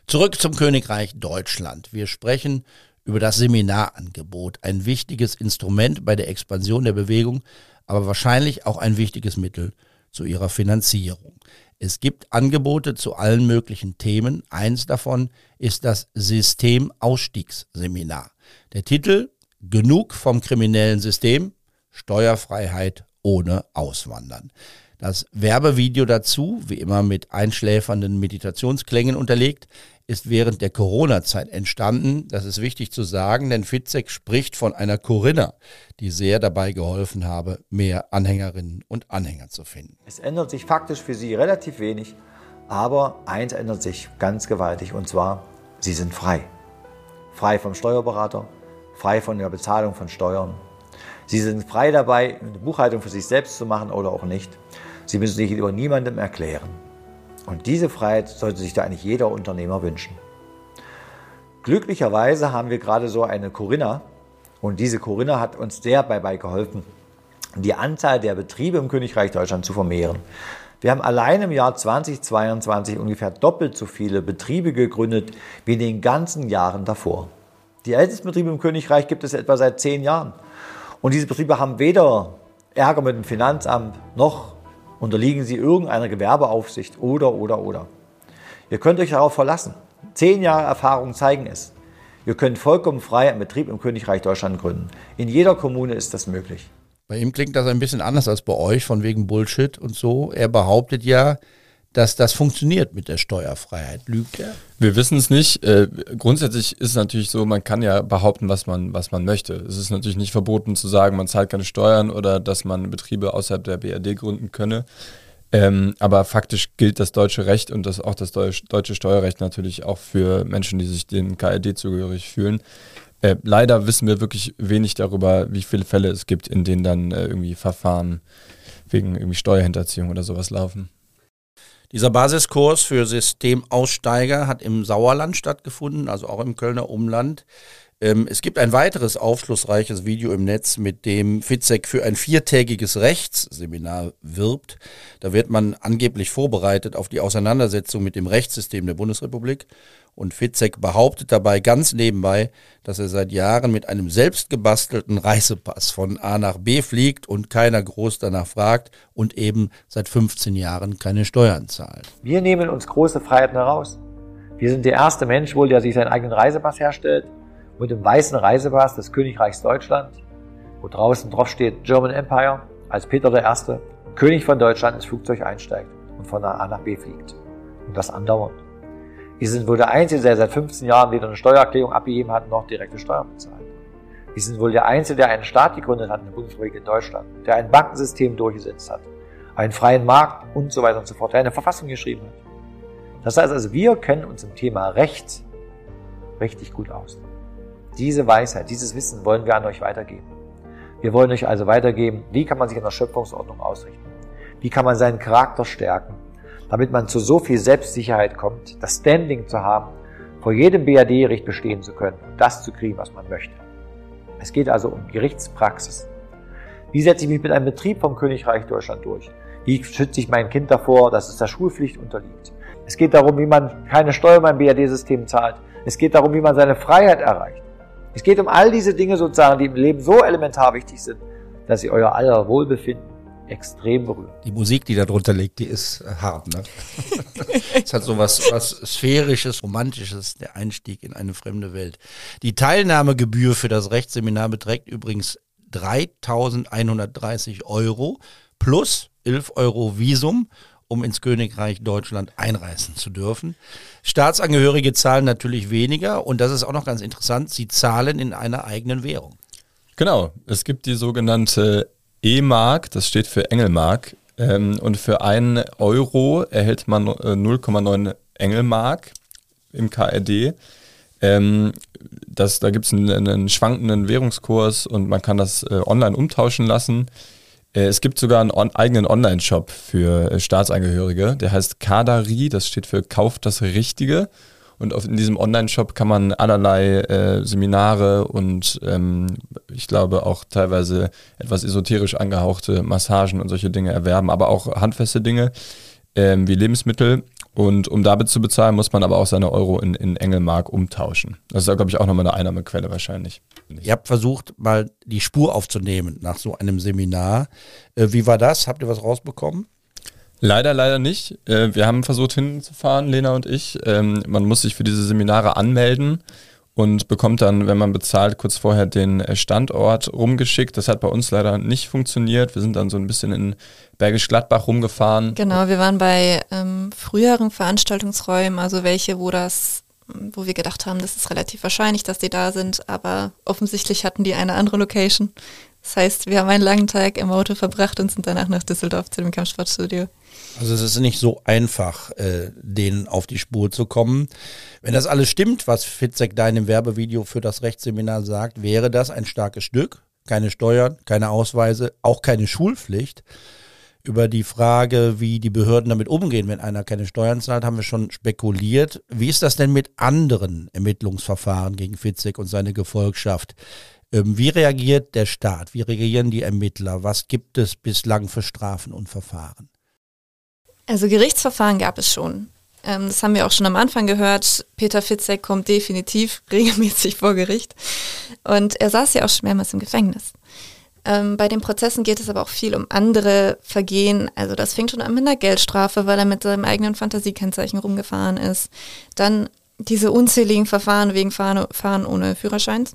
Zurück zum Königreich Deutschland. Wir sprechen über das Seminarangebot, ein wichtiges Instrument bei der Expansion der Bewegung, aber wahrscheinlich auch ein wichtiges Mittel zu ihrer Finanzierung. Es gibt Angebote zu allen möglichen Themen. Eins davon ist das Systemausstiegsseminar. Der Titel Genug vom kriminellen System, Steuerfreiheit ohne Auswandern. Das Werbevideo dazu, wie immer mit einschläfernden Meditationsklängen unterlegt, ist während der Corona-Zeit entstanden. Das ist wichtig zu sagen, denn Fitzek spricht von einer Corinna, die sehr dabei geholfen habe, mehr Anhängerinnen und Anhänger zu finden. Es ändert sich faktisch für Sie relativ wenig, aber eins ändert sich ganz gewaltig und zwar, Sie sind frei. Frei vom Steuerberater, frei von der Bezahlung von Steuern. Sie sind frei dabei, eine Buchhaltung für sich selbst zu machen oder auch nicht. Sie müssen sich über niemandem erklären. Und diese Freiheit sollte sich da eigentlich jeder Unternehmer wünschen. Glücklicherweise haben wir gerade so eine Corinna und diese Corinna hat uns sehr dabei geholfen, die Anzahl der Betriebe im Königreich Deutschland zu vermehren. Wir haben allein im Jahr 2022 ungefähr doppelt so viele Betriebe gegründet wie in den ganzen Jahren davor. Die ältesten Betriebe im Königreich gibt es etwa seit zehn Jahren. Und diese Betriebe haben weder Ärger mit dem Finanzamt noch unterliegen sie irgendeiner Gewerbeaufsicht oder, oder, oder. Ihr könnt euch darauf verlassen. Zehn Jahre Erfahrung zeigen es. Ihr könnt vollkommen frei einen Betrieb im Königreich Deutschland gründen. In jeder Kommune ist das möglich. Bei ihm klingt das ein bisschen anders als bei euch, von wegen Bullshit und so. Er behauptet ja, dass das funktioniert mit der Steuerfreiheit. Lügt er? Wir wissen es nicht. Äh, grundsätzlich ist es natürlich so, man kann ja behaupten, was man, was man möchte. Es ist natürlich nicht verboten zu sagen, man zahlt keine Steuern oder dass man Betriebe außerhalb der BRD gründen könne. Ähm, aber faktisch gilt das deutsche Recht und das, auch das deutsche Steuerrecht natürlich auch für Menschen, die sich dem KRD zugehörig fühlen. Äh, leider wissen wir wirklich wenig darüber, wie viele Fälle es gibt, in denen dann äh, irgendwie Verfahren wegen irgendwie Steuerhinterziehung oder sowas laufen. Dieser Basiskurs für Systemaussteiger hat im Sauerland stattgefunden, also auch im Kölner Umland. Ähm, es gibt ein weiteres aufschlussreiches Video im Netz, mit dem Fitzek für ein viertägiges Rechtsseminar wirbt. Da wird man angeblich vorbereitet auf die Auseinandersetzung mit dem Rechtssystem der Bundesrepublik. Und Fitzek behauptet dabei ganz nebenbei, dass er seit Jahren mit einem selbstgebastelten Reisepass von A nach B fliegt und keiner groß danach fragt und eben seit 15 Jahren keine Steuern zahlt. Wir nehmen uns große Freiheiten heraus. Wir sind der erste Mensch wohl, der sich seinen eigenen Reisepass herstellt mit dem weißen Reisepass des Königreichs Deutschland, wo draußen drauf steht German Empire, als Peter I., König von Deutschland, ins Flugzeug einsteigt und von A nach B fliegt. Und das andauernd. Wir sind wohl der Einzige, der seit 15 Jahren weder eine Steuererklärung abgegeben hat, noch direkte Steuern bezahlt. Wir sind wohl der Einzige, der einen Staat gegründet hat in der Bundesrepublik in Deutschland, der ein Bankensystem durchgesetzt hat, einen freien Markt und so weiter und so fort, der eine Verfassung geschrieben hat. Das heißt also, wir kennen uns im Thema Recht richtig gut aus. Diese Weisheit, dieses Wissen wollen wir an euch weitergeben. Wir wollen euch also weitergeben, wie kann man sich an der Schöpfungsordnung ausrichten? Wie kann man seinen Charakter stärken, damit man zu so viel Selbstsicherheit kommt, das Standing zu haben, vor jedem BRD-Gericht bestehen zu können und das zu kriegen, was man möchte. Es geht also um Gerichtspraxis. Wie setze ich mich mit einem Betrieb vom Königreich Deutschland durch? Wie schütze ich mein Kind davor, dass es der Schulpflicht unterliegt? Es geht darum, wie man keine Steuer beim BRD-System zahlt. Es geht darum, wie man seine Freiheit erreicht. Es geht um all diese Dinge sozusagen, die im Leben so elementar wichtig sind, dass sie euer aller Wohlbefinden extrem berühren. Die Musik, die da drunter liegt, die ist äh, hart, ne? es hat so was, was sphärisches, romantisches, der Einstieg in eine fremde Welt. Die Teilnahmegebühr für das Rechtsseminar beträgt übrigens 3130 Euro plus 11 Euro Visum um ins Königreich Deutschland einreisen zu dürfen. Staatsangehörige zahlen natürlich weniger und das ist auch noch ganz interessant, sie zahlen in einer eigenen Währung. Genau, es gibt die sogenannte E-Mark, das steht für Engelmark. Ähm, und für einen Euro erhält man 0,9 äh, Engelmark im KRD. Ähm, das, da gibt es einen, einen, schwankenden Währungskurs und man kann das äh, online umtauschen lassen. Äh, es gibt sogar einen on eigenen Online-Shop für äh, Staatsangehörige, der heißt Kadari, das steht für Kauf das Richtige. Und auf, in diesem Online-Shop kann man allerlei äh, Seminare und ähm, ich glaube auch teilweise etwas esoterisch angehauchte Massagen und solche Dinge erwerben, aber auch handfeste Dinge ähm, wie Lebensmittel. Und um damit zu bezahlen, muss man aber auch seine Euro in, in Engelmark umtauschen. Das ist, glaube ich, auch nochmal eine Einnahmequelle wahrscheinlich. Ihr habt versucht, mal die Spur aufzunehmen nach so einem Seminar. Äh, wie war das? Habt ihr was rausbekommen? Leider, leider nicht. Äh, wir haben versucht hinzufahren, Lena und ich. Ähm, man muss sich für diese Seminare anmelden und bekommt dann, wenn man bezahlt, kurz vorher den äh, Standort rumgeschickt. Das hat bei uns leider nicht funktioniert. Wir sind dann so ein bisschen in Bergisch Gladbach rumgefahren. Genau, wir waren bei ähm, früheren Veranstaltungsräumen, also welche, wo das wo wir gedacht haben, das ist relativ wahrscheinlich, dass die da sind, aber offensichtlich hatten die eine andere Location. Das heißt, wir haben einen langen Tag im Auto verbracht und sind danach nach Düsseldorf zu dem Kampfsportstudio. Also es ist nicht so einfach, äh, denen auf die Spur zu kommen. Wenn das alles stimmt, was Fitzek da in dem Werbevideo für das Rechtsseminar sagt, wäre das ein starkes Stück. Keine Steuern, keine Ausweise, auch keine Schulpflicht. Über die Frage, wie die Behörden damit umgehen, wenn einer keine Steuern zahlt, haben wir schon spekuliert. Wie ist das denn mit anderen Ermittlungsverfahren gegen Fitzek und seine Gefolgschaft? Ähm, wie reagiert der Staat? Wie reagieren die Ermittler? Was gibt es bislang für Strafen und Verfahren? Also Gerichtsverfahren gab es schon. Ähm, das haben wir auch schon am Anfang gehört. Peter Fitzek kommt definitiv regelmäßig vor Gericht. Und er saß ja auch schon mehrmals im Gefängnis. Ähm, bei den Prozessen geht es aber auch viel um andere Vergehen. Also das fängt schon an mit einer Geldstrafe, weil er mit seinem eigenen Fantasiekennzeichen rumgefahren ist. Dann diese unzähligen Verfahren wegen Fahren, Fahren ohne Führerschein.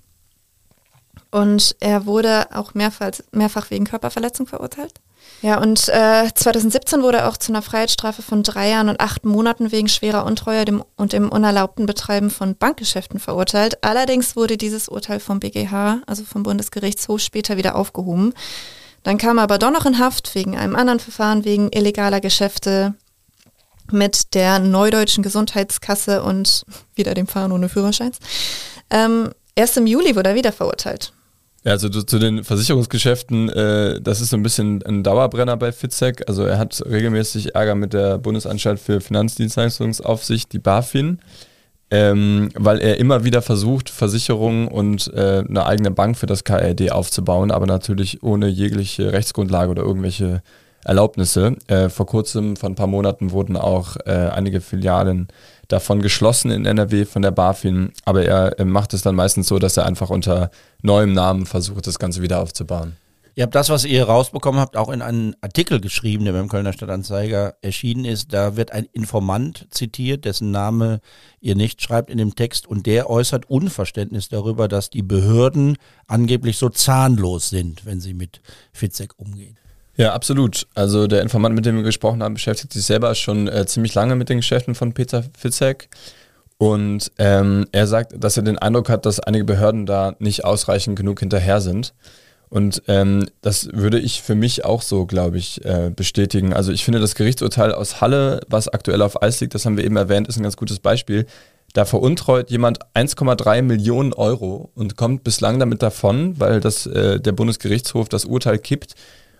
Und er wurde auch mehrfach, mehrfach wegen Körperverletzung verurteilt. Ja, und äh, 2017 wurde er auch zu einer Freiheitsstrafe von drei Jahren und acht Monaten wegen schwerer Untreue dem, und dem unerlaubten Betreiben von Bankgeschäften verurteilt. Allerdings wurde dieses Urteil vom BGH, also vom Bundesgerichtshof, später wieder aufgehoben. Dann kam er aber doch noch in Haft wegen einem anderen Verfahren wegen illegaler Geschäfte mit der Neudeutschen Gesundheitskasse und wieder dem Fahren ohne Führerscheins. Ähm, erst im Juli wurde er wieder verurteilt. Ja, also zu, den Versicherungsgeschäften, äh, das ist so ein bisschen ein Dauerbrenner bei Fitzek. Also er hat regelmäßig Ärger mit der Bundesanstalt für Finanzdienstleistungsaufsicht, die BaFin, ähm, weil er immer wieder versucht, Versicherungen und äh, eine eigene Bank für das KRD aufzubauen, aber natürlich ohne jegliche Rechtsgrundlage oder irgendwelche Erlaubnisse. Äh, vor kurzem, vor ein paar Monaten, wurden auch äh, einige Filialen davon geschlossen in NRW von der BaFin, aber er äh, macht es dann meistens so, dass er einfach unter neuem Namen versucht, das Ganze wieder aufzubauen. Ihr habt das, was ihr rausbekommen habt, auch in einen Artikel geschrieben, der beim Kölner Stadtanzeiger erschienen ist. Da wird ein Informant zitiert, dessen Name ihr nicht schreibt in dem Text und der äußert Unverständnis darüber, dass die Behörden angeblich so zahnlos sind, wenn sie mit Fitzek umgehen. Ja, absolut. Also der Informant, mit dem wir gesprochen haben, beschäftigt sich selber schon äh, ziemlich lange mit den Geschäften von Peter Fitzek. Und ähm, er sagt, dass er den Eindruck hat, dass einige Behörden da nicht ausreichend genug hinterher sind. Und ähm, das würde ich für mich auch so, glaube ich, äh, bestätigen. Also ich finde das Gerichtsurteil aus Halle, was aktuell auf Eis liegt, das haben wir eben erwähnt, ist ein ganz gutes Beispiel. Da veruntreut jemand 1,3 Millionen Euro und kommt bislang damit davon, weil das, äh, der Bundesgerichtshof das Urteil kippt,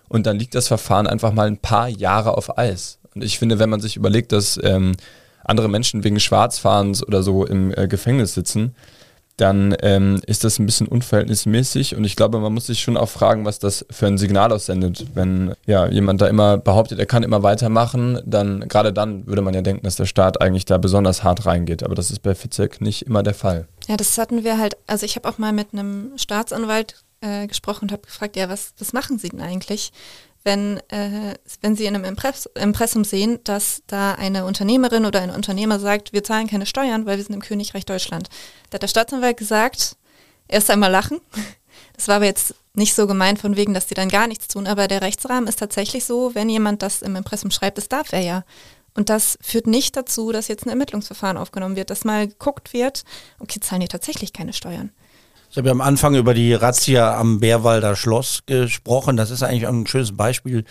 und dann liegt das Verfahren einfach mal ein paar Jahre auf Eis. Und ich finde, wenn man sich überlegt, dass ähm, andere Menschen wegen Schwarzfahrens oder so im äh, Gefängnis sitzen, dann ähm, ist das ein bisschen unverhältnismäßig und ich glaube, man muss sich schon auch fragen, was das für ein Signal aussendet. Wenn ja jemand da immer behauptet, er kann immer weitermachen, dann gerade dann würde man ja denken, dass der Staat eigentlich da besonders hart reingeht. Aber das ist bei Fitzek nicht immer der Fall. Ja, das hatten wir halt, also ich habe auch mal mit einem Staatsanwalt äh, gesprochen und habe gefragt, ja, was, was machen Sie denn eigentlich, wenn, äh, wenn Sie in einem Impress Impressum sehen, dass da eine Unternehmerin oder ein Unternehmer sagt, wir zahlen keine Steuern, weil wir sind im Königreich Deutschland. Da hat der Staatsanwalt gesagt, erst einmal lachen. Das war aber jetzt nicht so gemeint von wegen, dass die dann gar nichts tun, aber der Rechtsrahmen ist tatsächlich so, wenn jemand das im Impressum schreibt, das darf er ja. Und das führt nicht dazu, dass jetzt ein Ermittlungsverfahren aufgenommen wird, dass mal geguckt wird, okay, zahlen die tatsächlich keine Steuern. Ich habe ja am Anfang über die Razzia am Bärwalder Schloss gesprochen. Das ist eigentlich ein schönes Beispiel,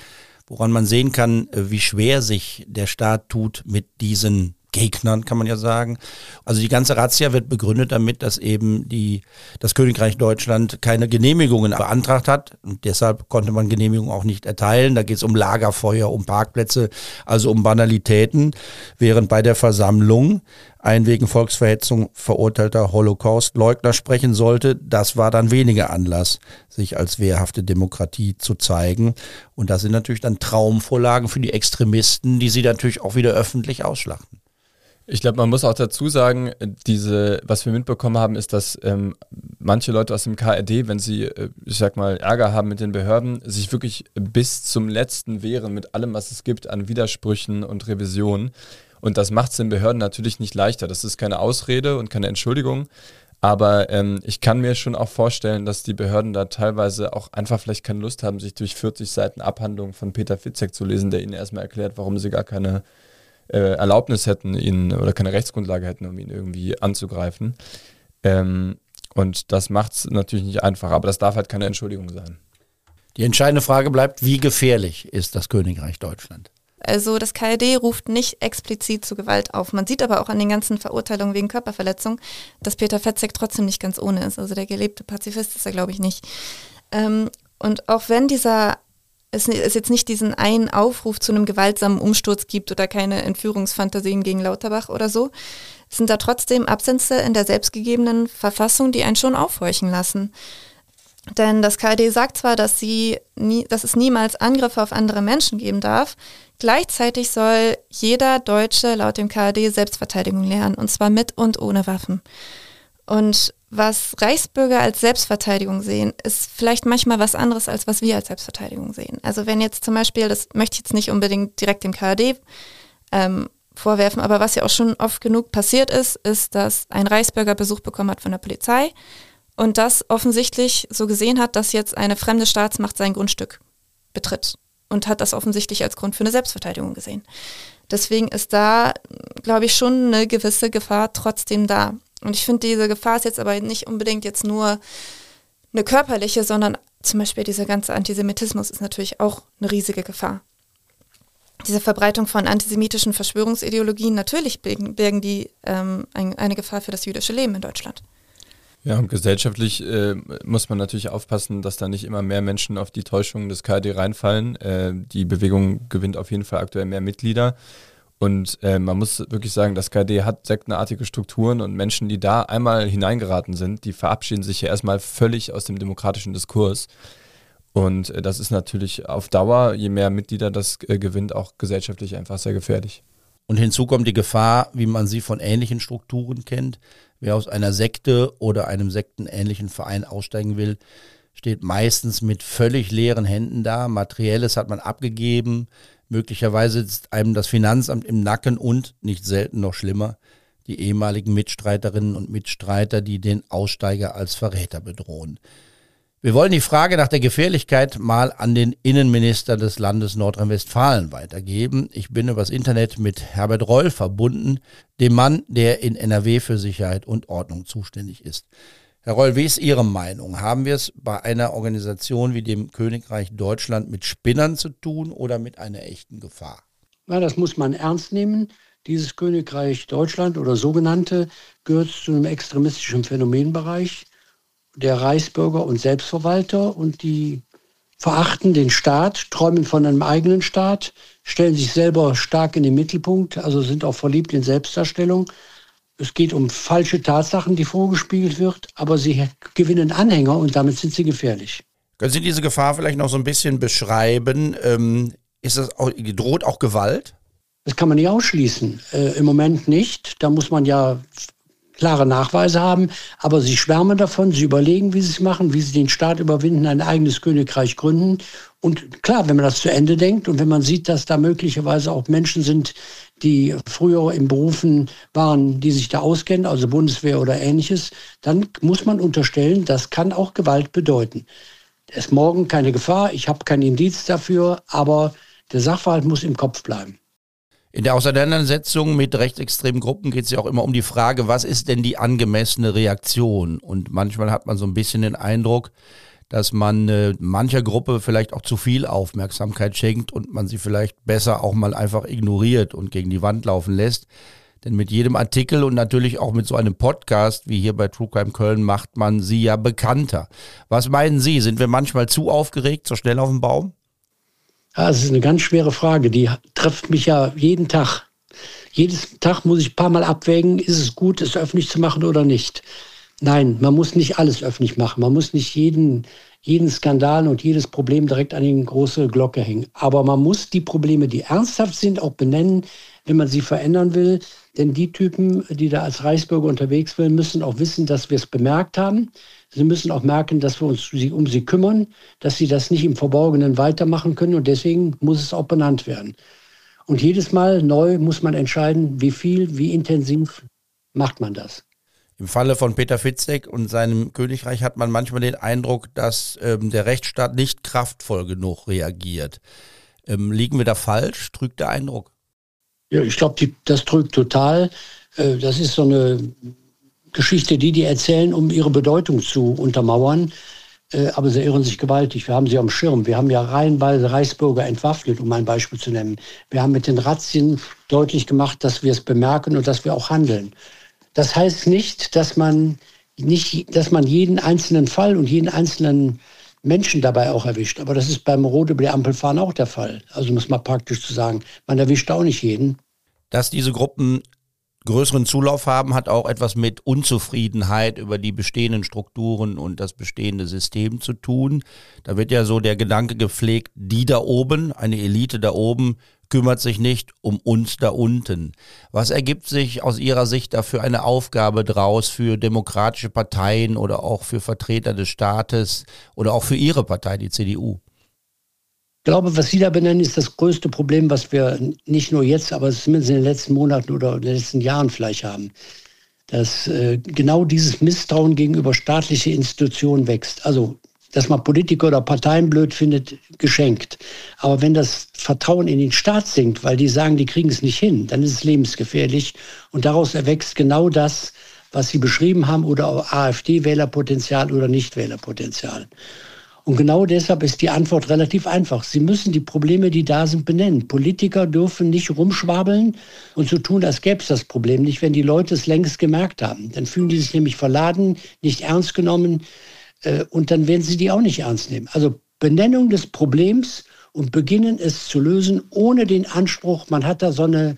woran man sehen kann, wie schwer sich der Staat tut mit diesen Gegnern, kann man ja sagen. Also die ganze Razzia wird begründet damit, dass eben die, das Königreich Deutschland keine Genehmigungen beantragt hat. Und deshalb konnte man Genehmigungen auch nicht erteilen. Da geht es um Lagerfeuer, um Parkplätze, also um Banalitäten. Während bei der Versammlung ein wegen Volksverhetzung verurteilter Holocaust-Leugner sprechen sollte, das war dann weniger Anlass, sich als wehrhafte Demokratie zu zeigen. Und das sind natürlich dann Traumvorlagen für die Extremisten, die sie natürlich auch wieder öffentlich ausschlachten. Ich glaube, man muss auch dazu sagen, diese, was wir mitbekommen haben, ist, dass ähm, manche Leute aus dem KRD, wenn sie, äh, ich sag mal, Ärger haben mit den Behörden, sich wirklich bis zum letzten wehren mit allem, was es gibt an Widersprüchen und Revisionen. Und das macht es den Behörden natürlich nicht leichter. Das ist keine Ausrede und keine Entschuldigung. Aber ähm, ich kann mir schon auch vorstellen, dass die Behörden da teilweise auch einfach vielleicht keine Lust haben, sich durch 40 Seiten Abhandlung von Peter Fitzek zu lesen, der ihnen erstmal erklärt, warum sie gar keine äh, Erlaubnis hätten, ihn oder keine Rechtsgrundlage hätten, um ihn irgendwie anzugreifen. Ähm, und das macht es natürlich nicht einfach, aber das darf halt keine Entschuldigung sein. Die entscheidende Frage bleibt, wie gefährlich ist das Königreich Deutschland? Also das KRD ruft nicht explizit zu Gewalt auf. Man sieht aber auch an den ganzen Verurteilungen wegen Körperverletzung, dass Peter Fetzek trotzdem nicht ganz ohne ist. Also der gelebte Pazifist ist er, glaube ich, nicht. Ähm, und auch wenn dieser es ist jetzt nicht diesen einen Aufruf zu einem gewaltsamen Umsturz gibt oder keine Entführungsfantasien gegen Lauterbach oder so, sind da trotzdem Absätze in der selbstgegebenen Verfassung, die einen schon aufhorchen lassen. Denn das KD sagt zwar, dass, sie nie, dass es niemals Angriffe auf andere Menschen geben darf, gleichzeitig soll jeder Deutsche laut dem KD Selbstverteidigung lernen, und zwar mit und ohne Waffen. Und was Reichsbürger als Selbstverteidigung sehen, ist vielleicht manchmal was anderes, als was wir als Selbstverteidigung sehen. Also wenn jetzt zum Beispiel, das möchte ich jetzt nicht unbedingt direkt dem KAD ähm, vorwerfen, aber was ja auch schon oft genug passiert ist, ist, dass ein Reichsbürger Besuch bekommen hat von der Polizei und das offensichtlich so gesehen hat, dass jetzt eine fremde Staatsmacht sein Grundstück betritt und hat das offensichtlich als Grund für eine Selbstverteidigung gesehen. Deswegen ist da, glaube ich, schon eine gewisse Gefahr trotzdem da. Und ich finde, diese Gefahr ist jetzt aber nicht unbedingt jetzt nur eine körperliche, sondern zum Beispiel dieser ganze Antisemitismus ist natürlich auch eine riesige Gefahr. Diese Verbreitung von antisemitischen Verschwörungsideologien, natürlich birgen die ähm, ein, eine Gefahr für das jüdische Leben in Deutschland. Ja, und gesellschaftlich äh, muss man natürlich aufpassen, dass da nicht immer mehr Menschen auf die Täuschungen des KD reinfallen. Äh, die Bewegung gewinnt auf jeden Fall aktuell mehr Mitglieder. Und äh, man muss wirklich sagen, das KD hat sektenartige Strukturen und Menschen, die da einmal hineingeraten sind, die verabschieden sich ja erstmal völlig aus dem demokratischen Diskurs. Und äh, das ist natürlich auf Dauer, je mehr Mitglieder das äh, gewinnt, auch gesellschaftlich einfach sehr gefährlich. Und hinzu kommt die Gefahr, wie man sie von ähnlichen Strukturen kennt. Wer aus einer Sekte oder einem sektenähnlichen Verein aussteigen will, steht meistens mit völlig leeren Händen da. Materielles hat man abgegeben, Möglicherweise sitzt einem das Finanzamt im Nacken und, nicht selten noch schlimmer, die ehemaligen Mitstreiterinnen und Mitstreiter, die den Aussteiger als Verräter bedrohen. Wir wollen die Frage nach der Gefährlichkeit mal an den Innenminister des Landes Nordrhein-Westfalen weitergeben. Ich bin übers Internet mit Herbert Reul verbunden, dem Mann, der in NRW für Sicherheit und Ordnung zuständig ist. Herr Roll, wie ist Ihre Meinung? Haben wir es bei einer Organisation wie dem Königreich Deutschland mit Spinnern zu tun oder mit einer echten Gefahr? Ja, das muss man ernst nehmen. Dieses Königreich Deutschland oder sogenannte gehört zu einem extremistischen Phänomenbereich der Reichsbürger und Selbstverwalter und die verachten den Staat, träumen von einem eigenen Staat, stellen sich selber stark in den Mittelpunkt, also sind auch verliebt in Selbstdarstellung es geht um falsche Tatsachen, die vorgespiegelt wird, aber sie gewinnen Anhänger und damit sind sie gefährlich. Können Sie diese Gefahr vielleicht noch so ein bisschen beschreiben? Ähm, ist das auch, droht auch Gewalt? Das kann man nicht ausschließen. Äh, Im Moment nicht. Da muss man ja klare Nachweise haben, aber sie schwärmen davon, sie überlegen, wie sie es machen, wie sie den Staat überwinden, ein eigenes Königreich gründen. Und klar, wenn man das zu Ende denkt und wenn man sieht, dass da möglicherweise auch Menschen sind, die früher in Berufen waren, die sich da auskennen, also Bundeswehr oder ähnliches, dann muss man unterstellen, das kann auch Gewalt bedeuten. Es ist morgen keine Gefahr, ich habe keinen Indiz dafür, aber der Sachverhalt muss im Kopf bleiben. In der Auseinandersetzung mit rechtsextremen Gruppen geht es ja auch immer um die Frage, was ist denn die angemessene Reaktion? Und manchmal hat man so ein bisschen den Eindruck, dass man äh, mancher Gruppe vielleicht auch zu viel Aufmerksamkeit schenkt und man sie vielleicht besser auch mal einfach ignoriert und gegen die Wand laufen lässt. Denn mit jedem Artikel und natürlich auch mit so einem Podcast wie hier bei True Crime Köln macht man sie ja bekannter. Was meinen Sie? Sind wir manchmal zu aufgeregt, so schnell auf dem Baum? Ja, das ist eine ganz schwere Frage. Die trifft mich ja jeden Tag. Jedes Tag muss ich ein paar Mal abwägen, ist es gut, es öffentlich zu machen oder nicht. Nein, man muss nicht alles öffentlich machen. Man muss nicht jeden, jeden Skandal und jedes Problem direkt an die große Glocke hängen. Aber man muss die Probleme, die ernsthaft sind, auch benennen, wenn man sie verändern will. Denn die Typen, die da als Reichsbürger unterwegs sind, müssen auch wissen, dass wir es bemerkt haben. Sie müssen auch merken, dass wir uns um sie kümmern, dass sie das nicht im Verborgenen weitermachen können. Und deswegen muss es auch benannt werden. Und jedes Mal neu muss man entscheiden, wie viel, wie intensiv macht man das. Im Falle von Peter Fitzek und seinem Königreich hat man manchmal den Eindruck, dass ähm, der Rechtsstaat nicht kraftvoll genug reagiert. Ähm, liegen wir da falsch? Trügt der Eindruck? Ja, ich glaube, das trügt total. Äh, das ist so eine Geschichte, die die erzählen, um ihre Bedeutung zu untermauern. Äh, aber sie irren sich gewaltig. Wir haben sie am Schirm. Wir haben ja reihenweise Reichsbürger entwaffnet, um ein Beispiel zu nennen. Wir haben mit den Razzien deutlich gemacht, dass wir es bemerken und dass wir auch handeln. Das heißt nicht, dass man nicht, dass man jeden einzelnen Fall und jeden einzelnen Menschen dabei auch erwischt. Aber das ist beim Rot über die Ampel fahren auch der Fall. Also muss man praktisch zu sagen, man erwischt auch nicht jeden. Dass diese Gruppen größeren Zulauf haben, hat auch etwas mit Unzufriedenheit über die bestehenden Strukturen und das bestehende System zu tun. Da wird ja so der Gedanke gepflegt, die da oben, eine Elite da oben, kümmert sich nicht um uns da unten. Was ergibt sich aus Ihrer Sicht dafür eine Aufgabe draus für demokratische Parteien oder auch für Vertreter des Staates oder auch für Ihre Partei, die CDU? Ich glaube, was Sie da benennen, ist das größte Problem, was wir nicht nur jetzt, aber zumindest in den letzten Monaten oder in den letzten Jahren vielleicht haben. Dass äh, genau dieses Misstrauen gegenüber staatlichen Institutionen wächst. Also, dass man Politiker oder Parteien blöd findet, geschenkt. Aber wenn das Vertrauen in den Staat sinkt, weil die sagen, die kriegen es nicht hin, dann ist es lebensgefährlich. Und daraus erwächst genau das, was Sie beschrieben haben, oder AfD-Wählerpotenzial oder Nichtwählerpotenzial. Und genau deshalb ist die Antwort relativ einfach. Sie müssen die Probleme, die da sind, benennen. Politiker dürfen nicht rumschwabeln und so tun, als gäbe es das Problem nicht, wenn die Leute es längst gemerkt haben. Dann fühlen die sich nämlich verladen, nicht ernst genommen und dann werden sie die auch nicht ernst nehmen. Also Benennung des Problems und beginnen es zu lösen, ohne den Anspruch, man hat da so eine,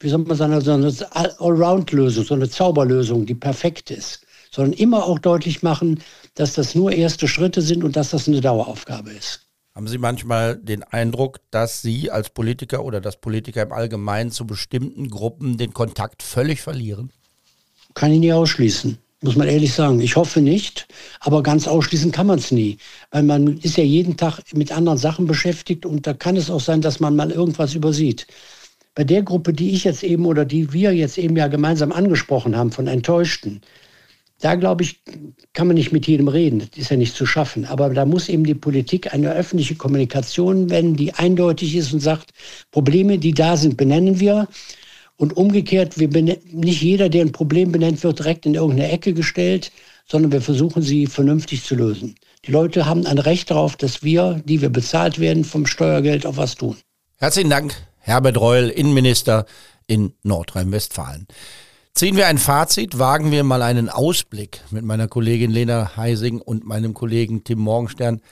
wie soll man sagen, so eine Allround-Lösung, so eine Zauberlösung, die perfekt ist, sondern immer auch deutlich machen, dass das nur erste Schritte sind und dass das eine Daueraufgabe ist. Haben Sie manchmal den Eindruck, dass Sie als Politiker oder dass Politiker im Allgemeinen zu bestimmten Gruppen den Kontakt völlig verlieren? Kann ich nie ausschließen, muss man ehrlich sagen. Ich hoffe nicht, aber ganz ausschließen kann man es nie. Weil man ist ja jeden Tag mit anderen Sachen beschäftigt und da kann es auch sein, dass man mal irgendwas übersieht. Bei der Gruppe, die ich jetzt eben oder die wir jetzt eben ja gemeinsam angesprochen haben, von Enttäuschten, da glaube ich, kann man nicht mit jedem reden. Das ist ja nicht zu schaffen. Aber da muss eben die Politik eine öffentliche Kommunikation wenden, die eindeutig ist und sagt, Probleme, die da sind, benennen wir. Und umgekehrt, wir nicht jeder, der ein Problem benennt, wird direkt in irgendeine Ecke gestellt, sondern wir versuchen sie vernünftig zu lösen. Die Leute haben ein Recht darauf, dass wir, die wir bezahlt werden vom Steuergeld, auch was tun. Herzlichen Dank, Herbert Reul, Innenminister in Nordrhein-Westfalen. Ziehen wir ein Fazit, wagen wir mal einen Ausblick mit meiner Kollegin Lena Heising und meinem Kollegen Tim Morgenstern.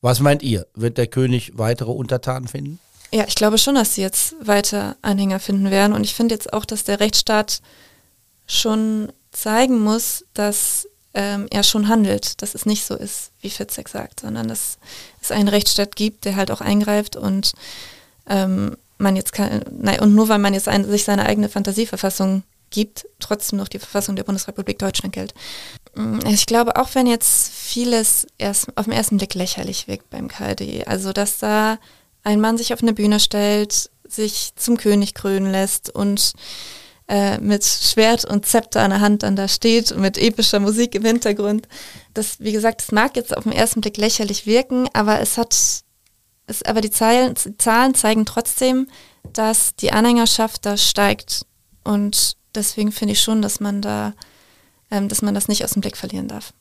Was meint ihr? Wird der König weitere Untertanen finden? Ja, ich glaube schon, dass sie jetzt weiter Anhänger finden werden. Und ich finde jetzt auch, dass der Rechtsstaat schon zeigen muss, dass ähm, er schon handelt, dass es nicht so ist, wie Fitzek sagt, sondern dass es einen Rechtsstaat gibt, der halt auch eingreift und ähm, man jetzt kann, nein, und nur weil man jetzt ein, sich seine eigene Fantasieverfassung gibt, trotzdem noch die Verfassung der Bundesrepublik Deutschland gilt. Mm, ich glaube, auch wenn jetzt vieles erst auf den ersten Blick lächerlich wirkt beim KD, also dass da ein Mann sich auf eine Bühne stellt, sich zum König krönen lässt und äh, mit Schwert und Zepter an der Hand dann da steht und mit epischer Musik im Hintergrund. Das, wie gesagt, das mag jetzt auf den ersten Blick lächerlich wirken, aber es hat, es, aber die Zahlen, die Zahlen zeigen trotzdem, dass die Anhängerschaft da steigt und deswegen finde ich schon, dass man da, ähm, dass man das nicht aus dem Blick verlieren darf.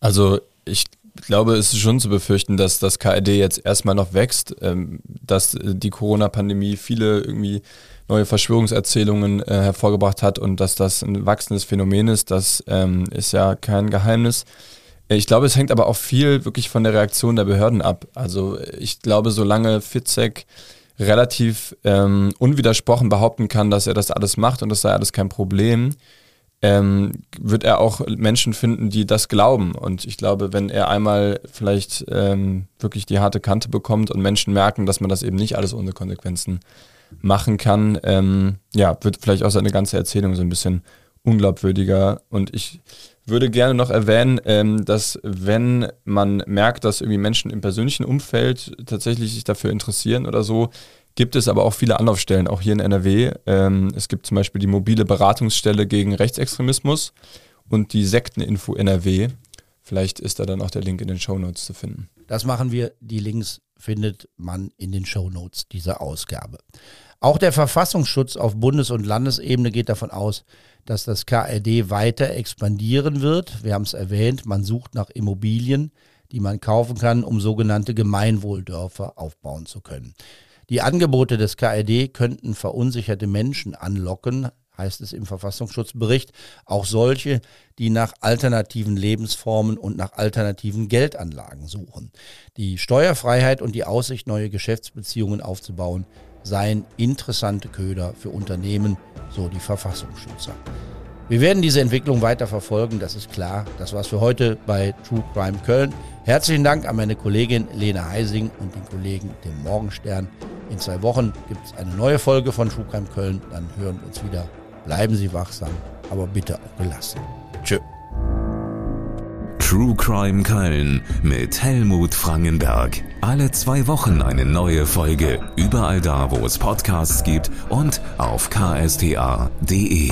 Also ich glaube, es ist schon zu befürchten, dass das KRD jetzt erstmal noch wächst, ähm, dass die Corona-Pandemie viele irgendwie neue Verschwörungserzählungen äh, hervorgebracht hat und dass das ein wachsendes Phänomen ist, das ähm, ist ja kein Geheimnis. Ich glaube, es hängt aber auch viel wirklich von der Reaktion der Behörden ab. Also ich glaube, solange Fitzek relativ ähm, unwidersprochen behaupten kann, dass er das alles macht und das sei alles kein Problem, ähm, wird er auch Menschen finden, die das glauben. Und ich glaube, wenn er einmal vielleicht ähm, wirklich die harte Kante bekommt und Menschen merken, dass man das eben nicht alles ohne Konsequenzen machen kann, ähm, ja, wird vielleicht auch seine ganze Erzählung so ein bisschen unglaubwürdiger. Und ich würde gerne noch erwähnen, ähm, dass wenn man merkt, dass irgendwie Menschen im persönlichen Umfeld tatsächlich sich dafür interessieren oder so, gibt es aber auch viele Anlaufstellen, auch hier in NRW. Ähm, es gibt zum Beispiel die mobile Beratungsstelle gegen Rechtsextremismus und die Sekteninfo NRW. Vielleicht ist da dann auch der Link in den Show Notes zu finden. Das machen wir. Die Links findet man in den Show Notes dieser Ausgabe. Auch der Verfassungsschutz auf Bundes- und Landesebene geht davon aus, dass das KRD weiter expandieren wird. Wir haben es erwähnt, man sucht nach Immobilien, die man kaufen kann, um sogenannte Gemeinwohldörfer aufbauen zu können. Die Angebote des KRD könnten verunsicherte Menschen anlocken, heißt es im Verfassungsschutzbericht, auch solche, die nach alternativen Lebensformen und nach alternativen Geldanlagen suchen. Die Steuerfreiheit und die Aussicht, neue Geschäftsbeziehungen aufzubauen, seien interessante Köder für Unternehmen, so die Verfassungsschützer. Wir werden diese Entwicklung weiter verfolgen, das ist klar. Das war's für heute bei True Crime Köln. Herzlichen Dank an meine Kollegin Lena Heising und den Kollegen dem Morgenstern. In zwei Wochen gibt es eine neue Folge von True Crime Köln. Dann hören wir uns wieder. Bleiben Sie wachsam, aber bitte auch gelassen. Tschö. True Crime Köln mit Helmut Frangenberg. Alle zwei Wochen eine neue Folge. Überall da, wo es Podcasts gibt und auf ksta.de.